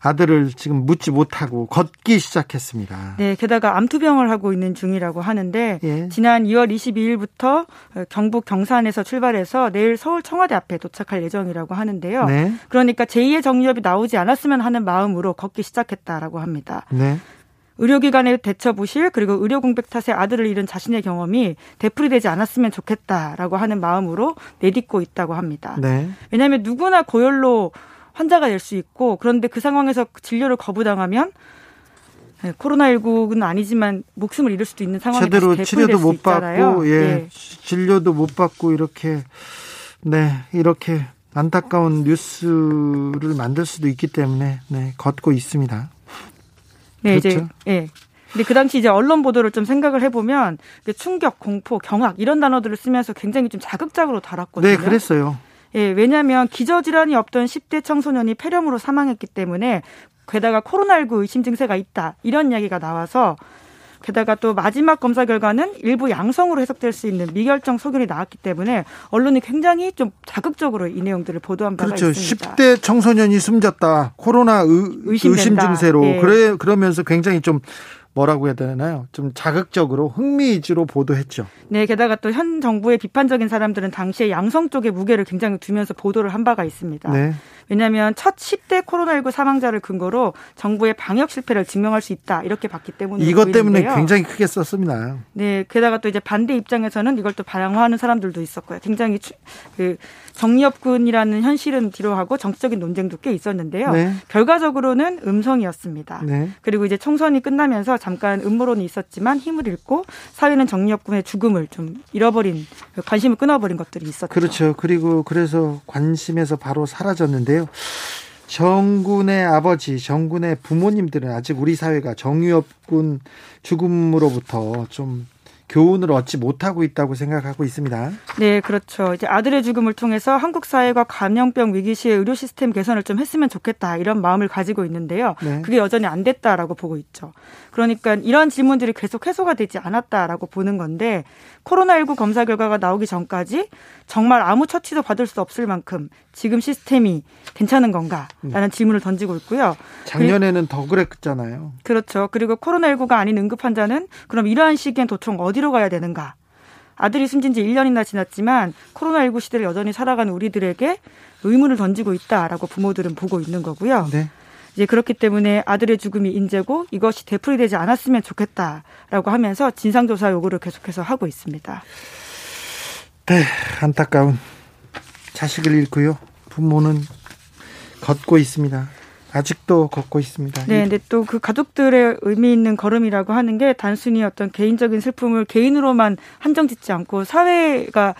아들을 지금 묻지 못하고 걷기 시작했습니다. 네, 게다가 암투병을 하고 있는 중이라고 하는데 예. 지난 2월 22일부터 경북 경산에서 출발해서 내일 서울 청와대 앞에 도착할 예정이라고 하는데요. 네. 그러니까 제2의 정유업이 나오지 않았으면 하는 마음으로 걷기 시작했다라고 합니다. 네. 의료기관의 대처 부실 그리고 의료 공백 탓에 아들을 잃은 자신의 경험이 되풀이되지 않았으면 좋겠다라고 하는 마음으로 내딛고 있다고 합니다. 네. 왜냐하면 누구나 고열로 환자가 될 수 있고 그런데 그 상황에서 진료를 거부당하면 네, 코로나19는 아니지만 목숨을 잃을 수도 있는 상황이 제대로 치료도 못 받고 예, 네. 진료도 못 받고 이렇게 네 이렇게 안타까운 뉴스를 만들 수도 있기 때문에 네 걷고 있습니다. 네, 그렇죠? 이제 예. 근데 그 당시 이제 언론 보도를 좀 생각을 해보면 충격, 공포, 경악 이런 단어들을 쓰면서 굉장히 좀 자극적으로 달았거든요. 네, 그랬어요. 예, 왜냐하면 기저질환이 없던 10대 청소년이 폐렴으로 사망했기 때문에 게다가 코로나19 의심 증세가 있다 이런 이야기가 나와서 게다가 또 마지막 검사 결과는 일부 양성으로 해석될 수 있는 미결정 소견이 나왔기 때문에 언론이 굉장히 좀 자극적으로 이 내용들을 보도한 바가 그렇죠. 있습니다. 10대 청소년이 숨졌다. 코로나 의, 의심 증세로 네. 그래 그러면서 굉장히 좀 뭐라고 해야 되나요? 좀 자극적으로 흥미 위주로 보도했죠. 네, 게다가 또 현 정부의 비판적인 사람들은 당시에 양성 쪽에 무게를 굉장히 두면서 보도를 한 바가 있습니다. 네. 왜냐하면 첫 10대 코로나19 사망자를 근거로 정부의 방역 실패를 증명할 수 있다 이렇게 봤기 때문에 이것 때문에 보이는데요. 굉장히 크게 썼습니다. 네, 게다가 또 이제 반대 입장에서는 이걸 또 반영하는 사람들도 있었고요. 굉장히 추- 그 정리업군이라는 현실은 뒤로하고 정치적인 논쟁도 꽤 있었는데요. 네. 결과적으로는 음성이었습니다. 네. 그리고 이제 총선이 끝나면서 잠깐 음모론이 있었지만 힘을 잃고 사회는 정리업군의 죽음을 좀 잃어버린 관심을 끊어버린 것들이 있었죠. 그렇죠. 그리고 그래서 관심에서 바로 사라졌는데요. 정군의 아버지, 정군의 부모님들은 아직 우리 사회가 정유업군 죽음으로부터 좀 교훈을 얻지 못하고 있다고 생각하고 있습니다. 네, 그렇죠. 이제 아들의 죽음을 통해서 한국 사회가 감염병 위기 시에 의료 시스템 개선을 좀 했으면 좋겠다 이런 마음을 가지고 있는데요. 네. 그게 여전히 안 됐다라고 보고 있죠. 그러니까 이런 질문들이 계속 해소가 되지 않았다라고 보는 건데 코로나19 검사 결과가 나오기 전까지 정말 아무 처치도 받을 수 없을 만큼 지금 시스템이 괜찮은 건가라는 질문을 던지고 있고요. 작년에는 더 그랬잖아요. 그렇죠. 그리고 코로나19가 아닌 응급 환자는 그럼 이러한 시기엔 도통 어디 로 가야 되는가? 아들이 숨진 지 1년이나 지났지만 코로나19 시대를 여전히 살아가는 우리들에게 의문을 던지고 있다라고 부모들은 보고 있는 거고요. 네. 이제 그렇기 때문에 아들의 죽음이 인재고 이것이 되풀이되지 않았으면 좋겠다라고 하면서 진상조사 요구를 계속해서 하고 있습니다. 네, 안타까운 자식을 잃고요. 부모는 걷고 있습니다. 아직도 걷고 있습니다. 네, 근데 또 그 가족들의 의미 있는 걸음이라고 하는 게 단순히 어떤 개인적인 슬픔을 개인으로만 한정짓지 않고 사회가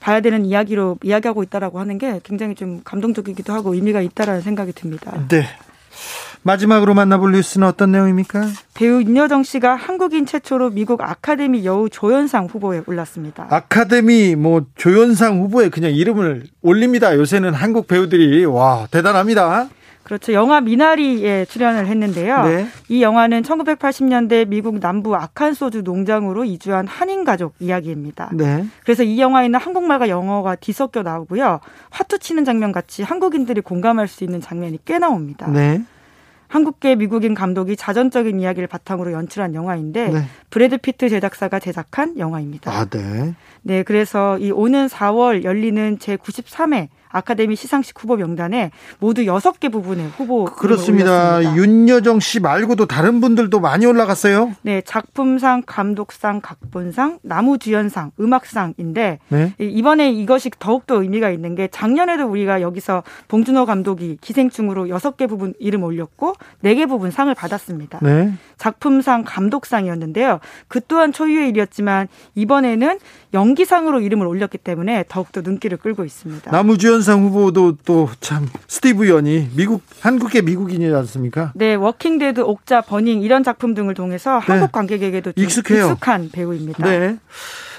봐야 되는 이야기로 이야기하고 있다라고 하는 게 굉장히 좀 감동적이기도 하고 의미가 있다라는 생각이 듭니다. 네. 마지막으로 만나볼 뉴스는 어떤 내용입니까? 배우 윤여정 씨가 한국인 최초로 미국 아카데미 여우 조연상 후보에 올랐습니다. 아카데미 뭐 조연상 후보에 그냥 이름을 올립니다. 요새는 한국 배우들이 와 대단합니다. 그렇죠. 영화 미나리에 출연을 했는데요. 네. 이 영화는 1980년대 미국 남부 아칸소주 농장으로 이주한 한인 가족 이야기입니다. 네. 그래서 이 영화에는 한국말과 영어가 뒤섞여 나오고요. 화투 치는 장면 같이 한국인들이 공감할 수 있는 장면이 꽤 나옵니다. 네. 한국계 미국인 감독이 자전적인 이야기를 바탕으로 연출한 영화인데 네. 브래드 피트 제작사가 제작한 영화입니다. 아, 네. 네, 그래서 이 오는 4월 열리는 제 93회 아카데미 시상식 후보 명단에 모두 6개 부분의 후보 그렇습니다. 윤여정 씨 말고도 다른 분들도 많이 올라갔어요. 네, 작품상, 감독상, 각본상, 나무주연상, 음악상인데 네. 이- 이번에 이것이 더욱더 의미가 있는 게 작년에도 우리가 여기서 봉준호 감독이 기생충으로 6개 부문 이름 올렸고 4개 부문 상을 받았습니다. 네. 작품상, 감독상이었는데요. 그 또한 초유의 일이었지만 이번에는 연기상으로 이름을 올렸기 때문에 더욱더 눈길을 끌고 있습니다. 남우주연상 후보도 또 참 스티브 연이 미국 한국계 미국인이지 않습니까? 네, 워킹데드, 옥자, 버닝 이런 작품 등을 통해서 한국 관객에게도 좀 네. 익숙해요. 익숙한 배우입니다. 네.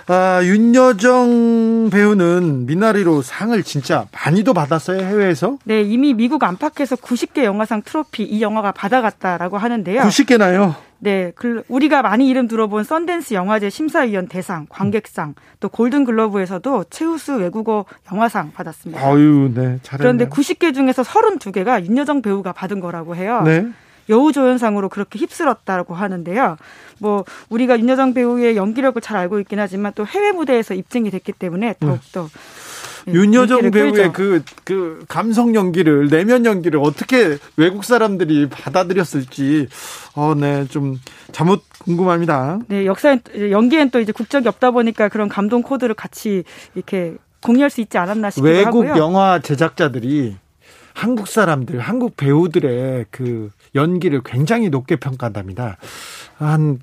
아, 윤여정 배우는 미나리로 상을 진짜 많이도 받았어요, 해외에서. 네, 이미 미국 안팎에서 90개 영화상 트로피 이 영화가 받아갔다라고 하는데요. 90개나요? 네, 그 우리가 많이 이름 들어본 썬댄스 영화제 심사위원 대상, 관객상, 또 골든 글러브에서도 최우수 외국어 영화상 받았습니다. 아유, 네. 잘했네. 그런데 90개 중에서 32개가 윤여정 배우가 받은 거라고 해요. 네. 여우조연상으로 그렇게 휩쓸었다고 하는데요. 뭐 우리가 윤여정 배우의 연기력을 잘 알고 있긴 하지만 또 해외 무대에서 입증이 됐기 때문에 더욱더 네, 윤여정 눈길을 배우의 끌죠. 그, 그 감성 연기를, 내면 연기를 어떻게 외국 사람들이 받아들였을지, 어, 네, 좀 잘못 궁금합니다. 네, 역사엔 연기엔 또 이제 국적이 없다 보니까 그런 감동 코드를 같이 이렇게 공유할 수 있지 않았나 싶기도 외국 하고요. 영화 제작자들이 한국 사람들, 한국 배우들의 그 연기를 굉장히 높게 평가한답니다. 한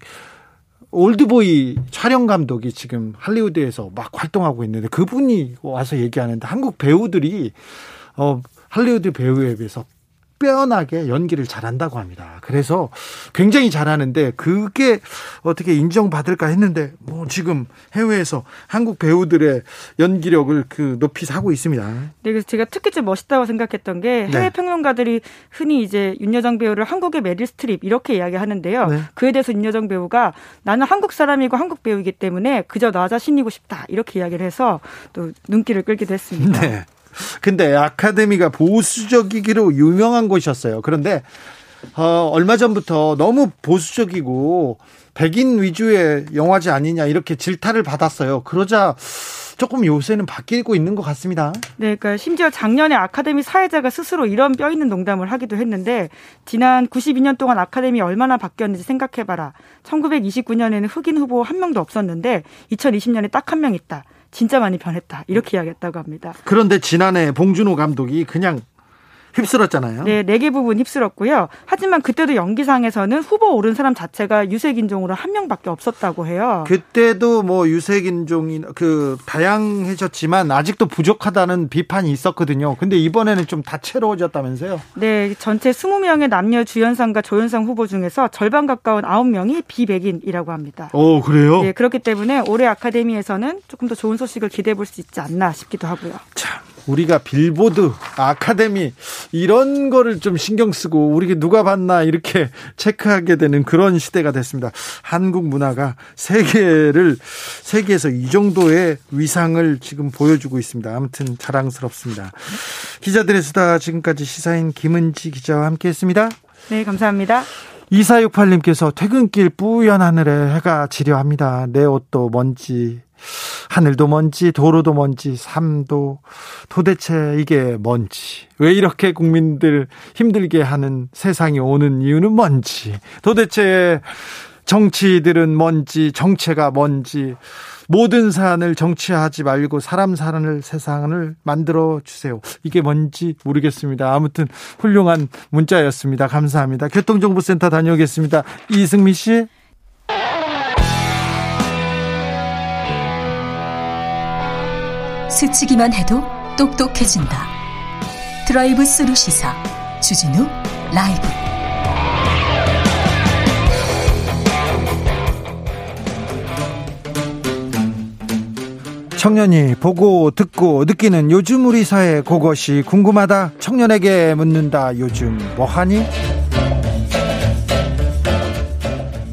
올드보이 촬영 감독이 지금 할리우드에서 막 활동하고 있는데 그분이 와서 얘기하는데 한국 배우들이 어 할리우드 배우에 비해서 빼어나게 연기를 잘한다고 합니다. 그래서 굉장히 잘하는데 그게 어떻게 인정받을까 했는데 뭐 지금 해외에서 한국 배우들의 연기력을 그 높이 사고 있습니다. 네, 그래서 제가 특히 좀 멋있다고 생각했던 게 해외 네. 평론가들이 흔히 이제 윤여정 배우를 한국의 메릴 스트립 이렇게 이야기하는데요. 네. 그에 대해서 윤여정 배우가 나는 한국 사람이고 한국 배우이기 때문에 그저 나 자신이고 싶다 이렇게 이야기를 해서 또 눈길을 끌기도 했습니다. 네. 근데 아카데미가 보수적이기로 유명한 곳이었어요. 그런데 어, 얼마 전부터 너무 보수적이고 백인 위주의 영화제 아니냐 이렇게 질타를 받았어요. 그러자 조금 요새는 바뀌고 있는 것 같습니다. 네, 그러니까 심지어 작년에 아카데미 사회자가 스스로 이런 뼈 있는 농담을 하기도 했는데 지난 92년 동안 아카데미 얼마나 바뀌었는지 생각해봐라. 1929년에는 흑인 후보 한 명도 없었는데 2020년에 딱 한 명 있다. 진짜 많이 변했다. 이렇게 이야기했다고 합니다. 그런데 지난해 봉준호 감독이 그냥 휩쓸었잖아요. 네, 네 개 부분 휩쓸었고요. 하지만 그때도 연기상에서는 후보 오른 사람 자체가 유색 인종으로 한 명밖에 없었다고 해요. 그때도 뭐 유색 인종이 그 다양해졌지만 아직도 부족하다는 비판이 있었거든요. 근데 이번에는 좀 다채로워졌다면서요? 네, 전체 20명의 남녀 주연상과 조연상 후보 중에서 절반 가까운 9명이 비백인이라고 합니다. 오, 그래요? 네, 그렇기 때문에 올해 아카데미에서는 조금 더 좋은 소식을 기대해 볼 수 있지 않나 싶기도 하고요. 참. 우리가 빌보드, 아카데미 이런 거를 좀 신경 쓰고 우리가 누가 봤나 이렇게 체크하게 되는 그런 시대가 됐습니다. 한국 문화가 세계를 세계에서 이 정도의 위상을 지금 보여주고 있습니다. 아무튼 자랑스럽습니다. 기자들의 수다 지금까지 시사인 김은지 기자와 함께했습니다. 네, 감사합니다. 2468님께서 퇴근길 뿌연 하늘에 해가 지려합니다. 내 옷도 먼지 하늘도 먼지, 도로도 먼지, 삶도 도대체 이게 뭔지. 왜 이렇게 국민들 힘들게 하는 세상이 오는 이유는 뭔지. 도대체 정치들은 뭔지, 정체가 뭔지. 모든 사안을 정치하지 말고 사람 사는 세상을 만들어 주세요. 이게 뭔지 모르겠습니다. 아무튼 훌륭한 문자였습니다. 감사합니다. 교통정보센터 다녀오겠습니다. 이승미 씨. 스치기만 해도 똑똑해진다. 드라이브 스루 시사 주진우 라이브. 청년이 보고 듣고 느끼는 요즘 우리 사회 그것이 궁금하다. 청년에게 묻는다. 요즘 뭐하니?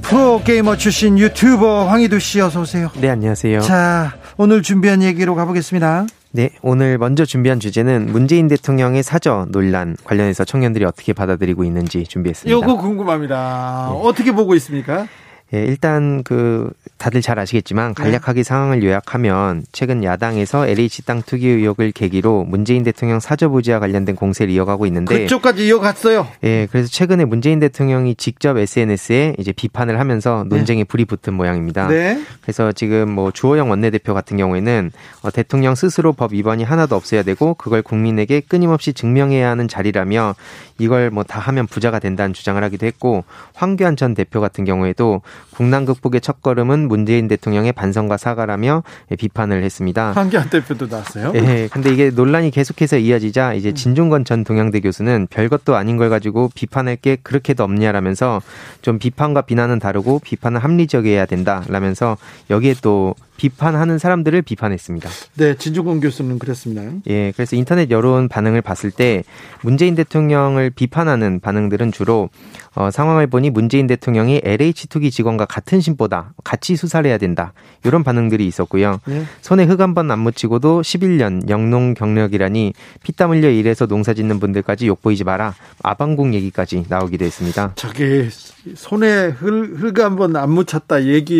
프로게이머 출신 유튜버 황희두 씨 어서 오세요. 네, 안녕하세요. 자, 오늘 준비한 얘기로 가보겠습니다. 네, 오늘 먼저 준비한 주제는 문재인 대통령의 사저 논란 관련해서 청년들이 어떻게 받아들이고 있는지 준비했습니다. 이거 궁금합니다. 네. 어떻게 보고 있습니까? 예, 일단 그 다들 잘 아시겠지만 네. 간략하게 네. 상황을 요약하면 최근 야당에서 LH 땅 투기 의혹을 계기로 문재인 대통령 사저부지와 관련된 공세를 이어가고 있는데 그쪽까지 이어갔어요. 예, 그래서 최근에 문재인 대통령이 직접 SNS에 이제 비판을 하면서 논쟁에 네. 불이 붙은 모양입니다. 네. 그래서 지금 뭐 주호영 원내대표 같은 경우에는 어, 대통령 스스로 법 위반이 하나도 없어야 되고 그걸 국민에게 끊임없이 증명해야 하는 자리라며 이걸 뭐 다 하면 부자가 된다는 주장을 하기도 했고 황교안 전 대표 같은 경우에도 국난 극복의 첫걸음은 문재인 대통령의 반성과 사과라며 비판을 했습니다. 황교안 대표도 나왔어요? 예. 근데 이게 논란이 계속해서 이어지자 이제 음. 진중권 전 동양대 교수는 별것도 아닌 걸 가지고 비판할 게 그렇게도 없냐라면서 좀 비판과 비난은 다르고 비판은 합리적이어야 된다라면서 여기에 또 비판하는 사람들을 비판했습니다. 네, 진중권 교수는 그랬습니다. 예, 그래서 인터넷 여론 반응을 봤을 때 문재인 대통령을 비판하는 반응들은 주로 어, 상황을 보니 문재인 대통령이 LH 투기 직원 과 같은 신보다 같이 수사를 해야 된다. 이런 반응들이 있었고요. 네. 손에 흙 한 번 안 묻히고도 11년 영농 경력이라니 피땀 흘려 일해서 농사 짓는 분들까지 욕보이지 마라. 아방궁 얘기까지 나오기도 했습니다. 저기 손에 흙 한 번 안 묻혔다 얘기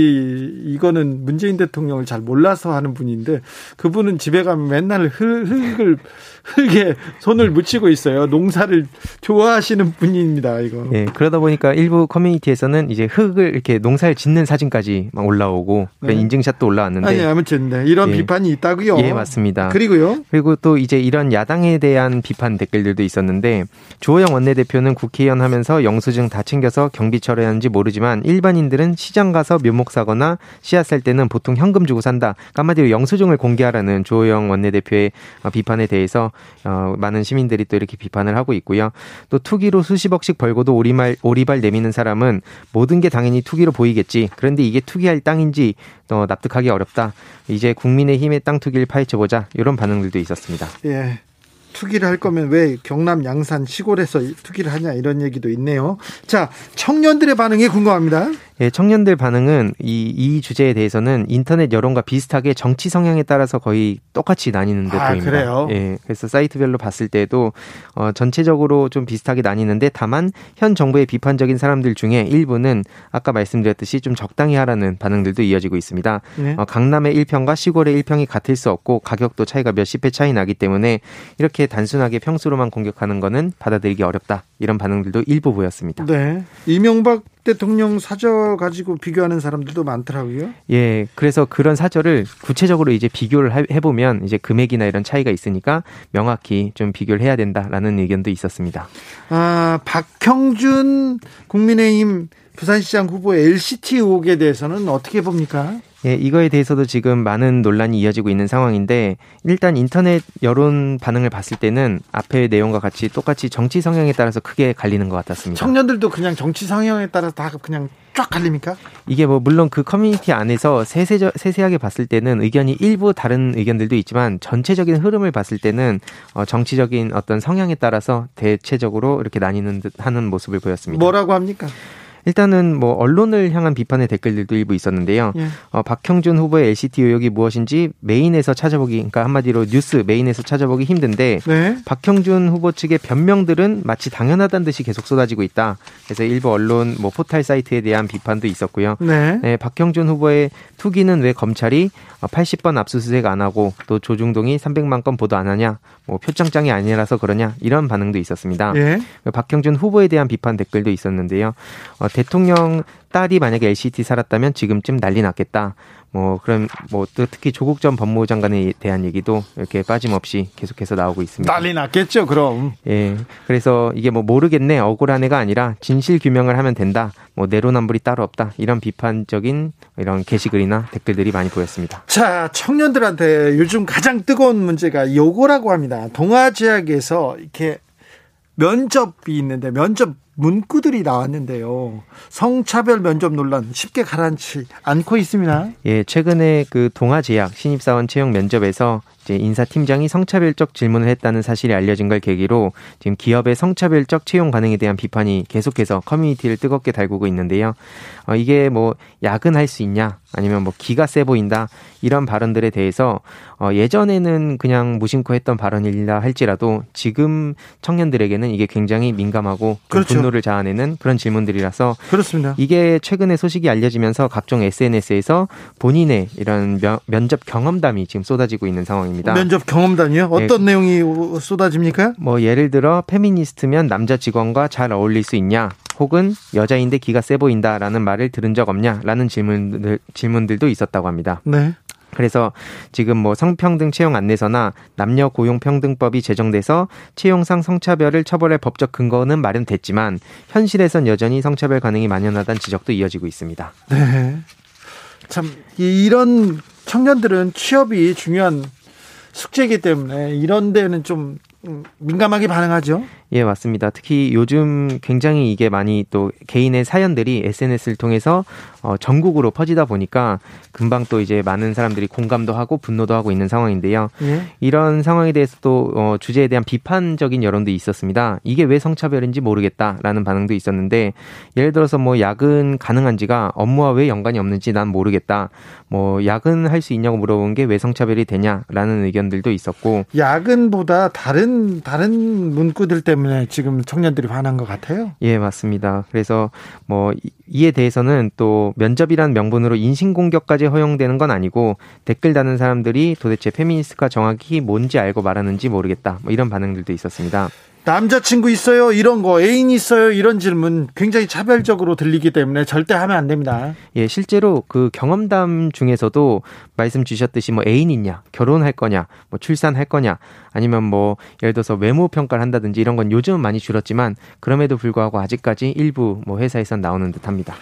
이거는 문재인 대통령을 잘 몰라서 하는 분인데 그분은 집에 가면 맨날 흙, 흙을 흙에 손을 묻히고 있어요. 농사를 좋아하시는 분입니다. 이거. 예, 그러다 보니까 일부 커뮤니티에서는 이제 흙을 이렇게 농사를 짓는 사진까지 막 올라오고 네. 인증샷도 올라왔는데. 아니 아무튼 네. 이런 예. 비판이 있다고요. 예, 맞습니다. 그리고요. 그리고 또 이제 이런 야당에 대한 비판 댓글들도 있었는데 조호영 원내대표는 국회의원 하면서 영수증 다 챙겨서 경비 처리하는지 모르지만 일반인들은 시장 가서 묘목 사거나 씨앗 살 때는 보통 현금 주고 산다. 그러니까 한마디로 영수증을 공개하라는 조호영 원내대표의 비판에 대해서 해서 어, 많은 시민들이 또 이렇게 비판을 하고 있고요. 또 투기로 수십억씩 벌고도 오리말 오리발 내미는 사람은 모든 게 당연히 투기 로 보이겠지. 그런데 이게 투기할 땅인지 또 납득하기 어렵다. 이제 국민의힘의 땅 투기를 파헤쳐보자 이런 반응들도 있었습니다. 예. 투기를 할 거면 왜 경남 양산 시골에서 투기를 하냐 이런 얘기도 있네요. 자, 청년들의 반응이 궁금합니다. 예, 청년들 반응은 이, 이 주제에 대해서는 인터넷 여론과 비슷하게 정치 성향에 따라서 거의 똑같이 나뉘는 듯 아, 보입니다. 그래요? 예, 그래서 사이트별로 봤을 때도 어, 전체적으로 좀 비슷하게 나뉘는데 다만 현 정부의 비판적인 사람들 중에 일부는 아까 말씀드렸듯이 좀 적당히 하라는 반응들도 이어지고 있습니다. 네. 어, 강남의 1평과 시골의 1평이 같을 수 없고 가격도 차이가 몇십 배 차이 나기 때문에 이렇게 단순하게 평수로만 공격하는 거는 받아들이기 어렵다. 이런 반응들도 일부 보였습니다. 네. 이명박 대통령 사저 가지고 비교하는 사람들도 많더라고요. 예, 그래서 그런 사저를 구체적으로 이제 비교를 해 보면 이제 금액이나 이런 차이가 있으니까 명확히 좀 비교를 해야 된다라는 의견도 있었습니다. 아, 박형준 국민의힘 부산시장 후보의 LCT 의혹에 대해서는 어떻게 봅니까? 예, 이거에 대해서도 지금 많은 논란이 이어지고 있는 상황인데 일단 인터넷 여론 반응을 봤을 때는 앞의 내용과 같이 똑같이 정치 성향에 따라서 크게 갈리는 것 같았습니다. 청년들도 그냥 정치 성향에 따라서 다 그냥 쫙 갈립니까? 이게 뭐 물론 그 커뮤니티 안에서 세세 세세하게 봤을 때는 의견이 일부 다른 의견들도 있지만 전체적인 흐름을 봤을 때는 어, 정치적인 어떤 성향에 따라서 대체적으로 이렇게 나뉘는 듯 하는 모습을 보였습니다. 뭐라고 합니까? 일단은 뭐 언론을 향한 비판의 댓글들도 일부 있었는데요. 예. 어, 박형준 후보의 LCT 의혹이 무엇인지 메인에서 찾아보기, 그러니까 한마디로 뉴스 메인에서 찾아보기 힘든데 네. 박형준 후보 측의 변명들은 마치 당연하다는 듯이 계속 쏟아지고 있다. 그래서 일부 언론 뭐 포탈 사이트에 대한 비판도 있었고요. 네. 네 박형준 후보의 투기는 왜 검찰이 80번 압수수색 안 하고 또 조중동이 300만 건 보도 안 하냐, 뭐 표창장이 아니라서 그러냐 이런 반응도 있었습니다. 예. 박형준 후보에 대한 비판 댓글도 있었는데요. 어, 대통령 딸이 만약에 LCT 살았다면 지금쯤 난리 났겠다. 뭐 그런 뭐 특히 조국 전 법무부 장관에 대한 얘기도 이렇게 빠짐없이 계속해서 나오고 있습니다. 난리 났겠죠, 그럼. 예. 그래서 이게 뭐 모르겠네, 억울한 애가 아니라 진실 규명을 하면 된다. 뭐 내로남불이 따로 없다. 이런 비판적인 이런 게시글이나 댓글들이 많이 보였습니다. 자, 청년들한테 요즘 가장 뜨거운 문제가 요거라고 합니다. 동아제약에서 이렇게 면접이 있는데 면접 문구들이 나왔는데요. 성차별 면접 논란 쉽게 가라앉지 않고 있습니다. 예, 최근에 그 동아제약 신입사원 채용 면접에서 이제 인사팀장이 성차별적 질문을 했다는 사실이 알려진 걸 계기로 지금 기업의 성차별적 채용 반응에 대한 비판이 계속해서 커뮤니티를 뜨겁게 달구고 있는데요. 어, 이게 뭐 야근할 수 있냐 아니면 뭐 기가 세 보인다 이런 발언들에 대해서 어, 예전에는 그냥 무심코 했던 발언이라 할지라도 지금 청년들에게는 이게 굉장히 민감하고 그렇죠. 분노를 자아내는 그런 질문들이라서 그렇습니다. 이게 최근에 소식이 알려지면서 각종 SNS에서 본인의 이런 면, 면접 경험담이 지금 쏟아지고 있는 상황입니다. 면접 경험담이요? 어떤 네. 내용이 쏟아집니까? 뭐 예를 들어 페미니스트면 남자 직원과 잘 어울릴 수 있냐? 혹은 여자인데 기가 세 보인다라는 말을 들은 적 없냐라는 질문들 질문들도 있었다고 합니다. 네. 그래서 지금 뭐 성평등 채용 안내서나 남녀 고용 평등법이 제정돼서 채용상 성차별을 처벌할 법적 근거는 마련됐지만 현실에선 여전히 성차별 가능이 만연하다는 지적도 이어지고 있습니다. 네. 참 이런 청년들은 취업이 중요한 숙제이기 때문에 이런 데는 좀 민감하게 반응하죠. 예, 맞습니다. 특히 요즘 굉장히 이게 많이 또 개인의 사연들이 SNS를 통해서 어, 전국으로 퍼지다 보니까 금방 또 이제 많은 사람들이 공감도 하고 분노도 하고 있는 상황인데요. 예? 이런 상황에 대해서 또 어, 주제에 대한 비판적인 여론도 있었습니다. 이게 왜 성차별인지 모르겠다라는 반응도 있었는데 예를 들어서 뭐 야근 가능한지가 업무와 왜 연관이 없는지 난 모르겠다. 뭐 야근 할 수 있냐고 물어본 게 왜 성차별이 되냐라는 의견들도 있었고 야근보다 다른 다른 문구들 때문에 때문에 지금 청년들이 화난 것 같아요. 예, 맞습니다. 그래서 뭐 이에 대해서는 또 면접이란 명분으로 인신공격까지 허용되는 건 아니고 댓글 다는 사람들이 도대체 페미니스트가 정확히 뭔지 알고 말하는지 모르겠다. 뭐 이런 반응들도 있었습니다. 남자친구 있어요? 이런 거, 애인 있어요? 이런 질문 굉장히 차별적으로 들리기 때문에 절대 하면 안 됩니다. 예, 실제로 그 경험담 중에서도 말씀 주셨듯이 뭐 애인 있냐, 결혼할 거냐, 뭐 출산할 거냐, 아니면 뭐 예를 들어서 외모 평가를 한다든지 이런 건 요즘은 많이 줄었지만 그럼에도 불구하고 아직까지 일부 뭐 회사에선 나오는 듯합니다.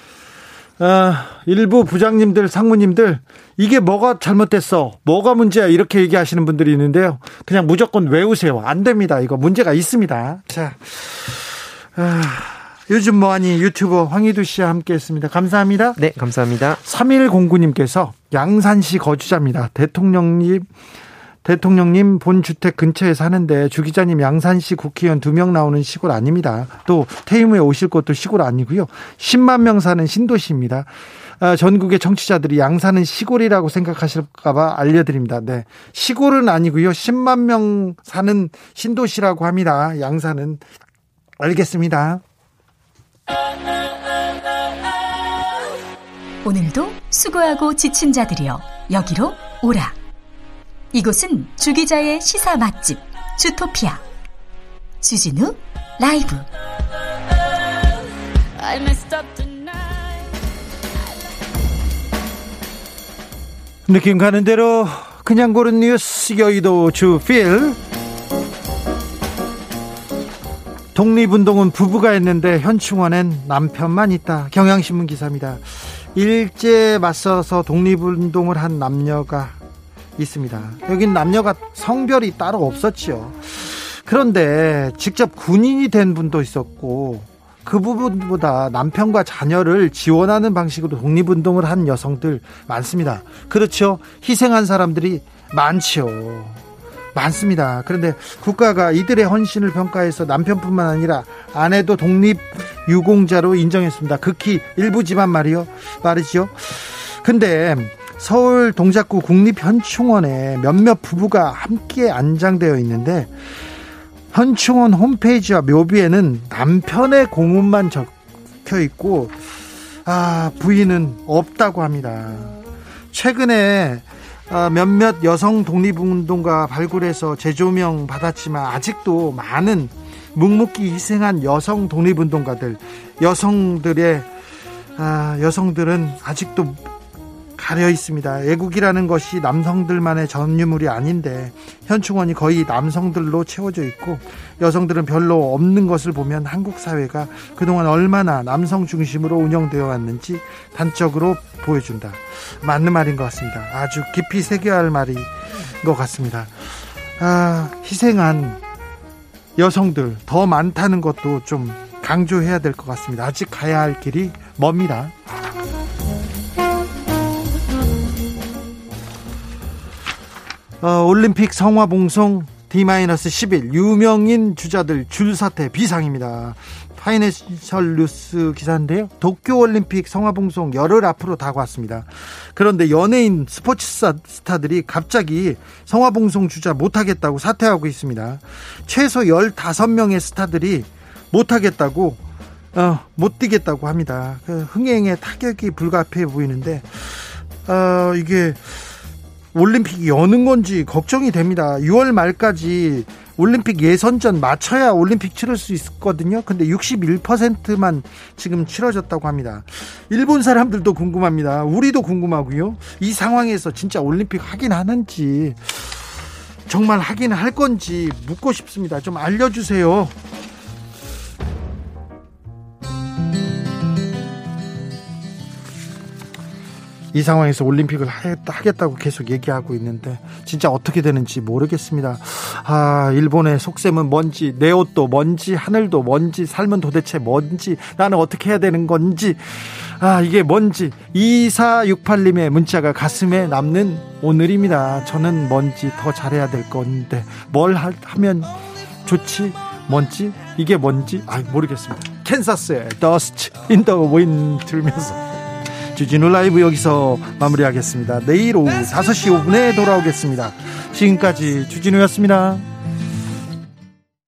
아, 일부 부장님들, 상무님들 이게 뭐가 잘못됐어, 뭐가 문제야 이렇게 얘기하시는 분들이 있는데요. 그냥 무조건 외우세요. 안 됩니다. 이거 문제가 있습니다. 자, 아, 요즘 뭐하니 유튜버 황희두 씨와 함께 했습니다. 감사합니다. 네, 감사합니다. 3109님께서 양산시 거주자입니다. 대통령님 대통령님 본 주택 근처에 사는데 주 기자님 양산시 국회의원 두 명 나오는 시골 아닙니다. 또 퇴임 후에 오실 곳도 시골 아니고요. 10만 명 사는 신도시입니다. 아, 전국의 청취자들이 양산은 시골이라고 생각하실까봐 알려드립니다. 네. 시골은 아니고요. 10만 명 사는 신도시라고 합니다. 양산은. 알겠습니다. 오늘도 수고하고 지친 자들이여 여기로 오라. 이곳은 주기자의 시사 맛집 주토피아. 주진우 라이브. 느낌 가는 대로 그냥 고른 뉴스 여의도 주필. 독립운동은 부부가 했는데 현충원엔 남편만 있다. 경향신문 기사입니다. 일제 맞서서 독립운동을 한 남녀가 있습니다. 여긴 남녀가 성별이 따로 없었지요. 그런데 직접 군인이 된 분도 있었고 그 부분보다 남편과 자녀를 지원하는 방식으로 독립운동을 한 여성들 많습니다. 그렇죠. 희생한 사람들이 많지요. 많습니다. 그런데 국가가 이들의 헌신을 평가해서 남편뿐만 아니라 아내도 독립 유공자로 인정했습니다. 극히 일부지만 말이요. 말이죠. 근데 서울 동작구 국립현충원에 몇몇 부부가 함께 안장되어 있는데 현충원 홈페이지와 묘비에는 남편의 공문만 적혀 있고 아 부인은 없다고 합니다. 최근에 아, 몇몇 여성 독립운동가 발굴해서 재조명 받았지만 아직도 많은 묵묵히 희생한 여성 독립운동가들 여성들의 아, 여성들은 아직도 가려 있습니다. 애국이라는 것이 남성들만의 전유물이 아닌데 현충원이 거의 남성들로 채워져 있고 여성들은 별로 없는 것을 보면 한국 사회가 그동안 얼마나 남성 중심으로 운영되어 왔는지 단적으로 보여준다. 맞는 말인 것 같습니다. 아주 깊이 새겨야 할 말인 것 같습니다. 아, 희생한 여성들 더 많다는 것도 좀 강조해야 될 것 같습니다. 아직 가야 할 길이 멉니다. 어, 올림픽 성화봉송 D-11 유명인 주자들 줄사태 비상입니다. 파이낸셜 뉴스 기사인데요. 도쿄올림픽 성화봉송 열흘 앞으로 다가왔습니다. 그런데 연예인 스포츠 스타들이 갑자기 성화봉송 주자 못하겠다고 사퇴하고 있습니다. 최소 15명의 스타들이 못하겠다고 어, 못 뛰겠다고 합니다. 그 흥행에 타격이 불가피해 보이는데 어, 이게 올림픽이 여는 건지 걱정이 됩니다. 6월 말까지 올림픽 예선전 맞춰야 올림픽 치를 수 있거든요. 근데 61%만 지금 치러졌다고 합니다. 일본 사람들도 궁금합니다. 우리도 궁금하고요. 이 상황에서 진짜 올림픽 하긴 하는지 정말 하긴 할 건지 묻고 싶습니다. 좀 알려주세요. 이 상황에서 올림픽을 하겠다고 계속 얘기하고 있는데 진짜 어떻게 되는지 모르겠습니다. 아, 일본의 속셈은 뭔지 내 옷도 뭔지 하늘도 뭔지 삶은 도대체 뭔지 나는 어떻게 해야 되는 건지 아, 이게 뭔지 2468님의 문자가 가슴에 남는 오늘입니다. 저는 뭔지 더 잘해야 될 건데 뭘 하면 좋지? 뭔지 이게 뭔지 아 모르겠습니다. 캔사스의 Dust in the Wind 들으면서 주진우 라이브 여기서 마무리하겠습니다. 내일 오후 5시 5분에 돌아오겠습니다. 지금까지 주진우였습니다.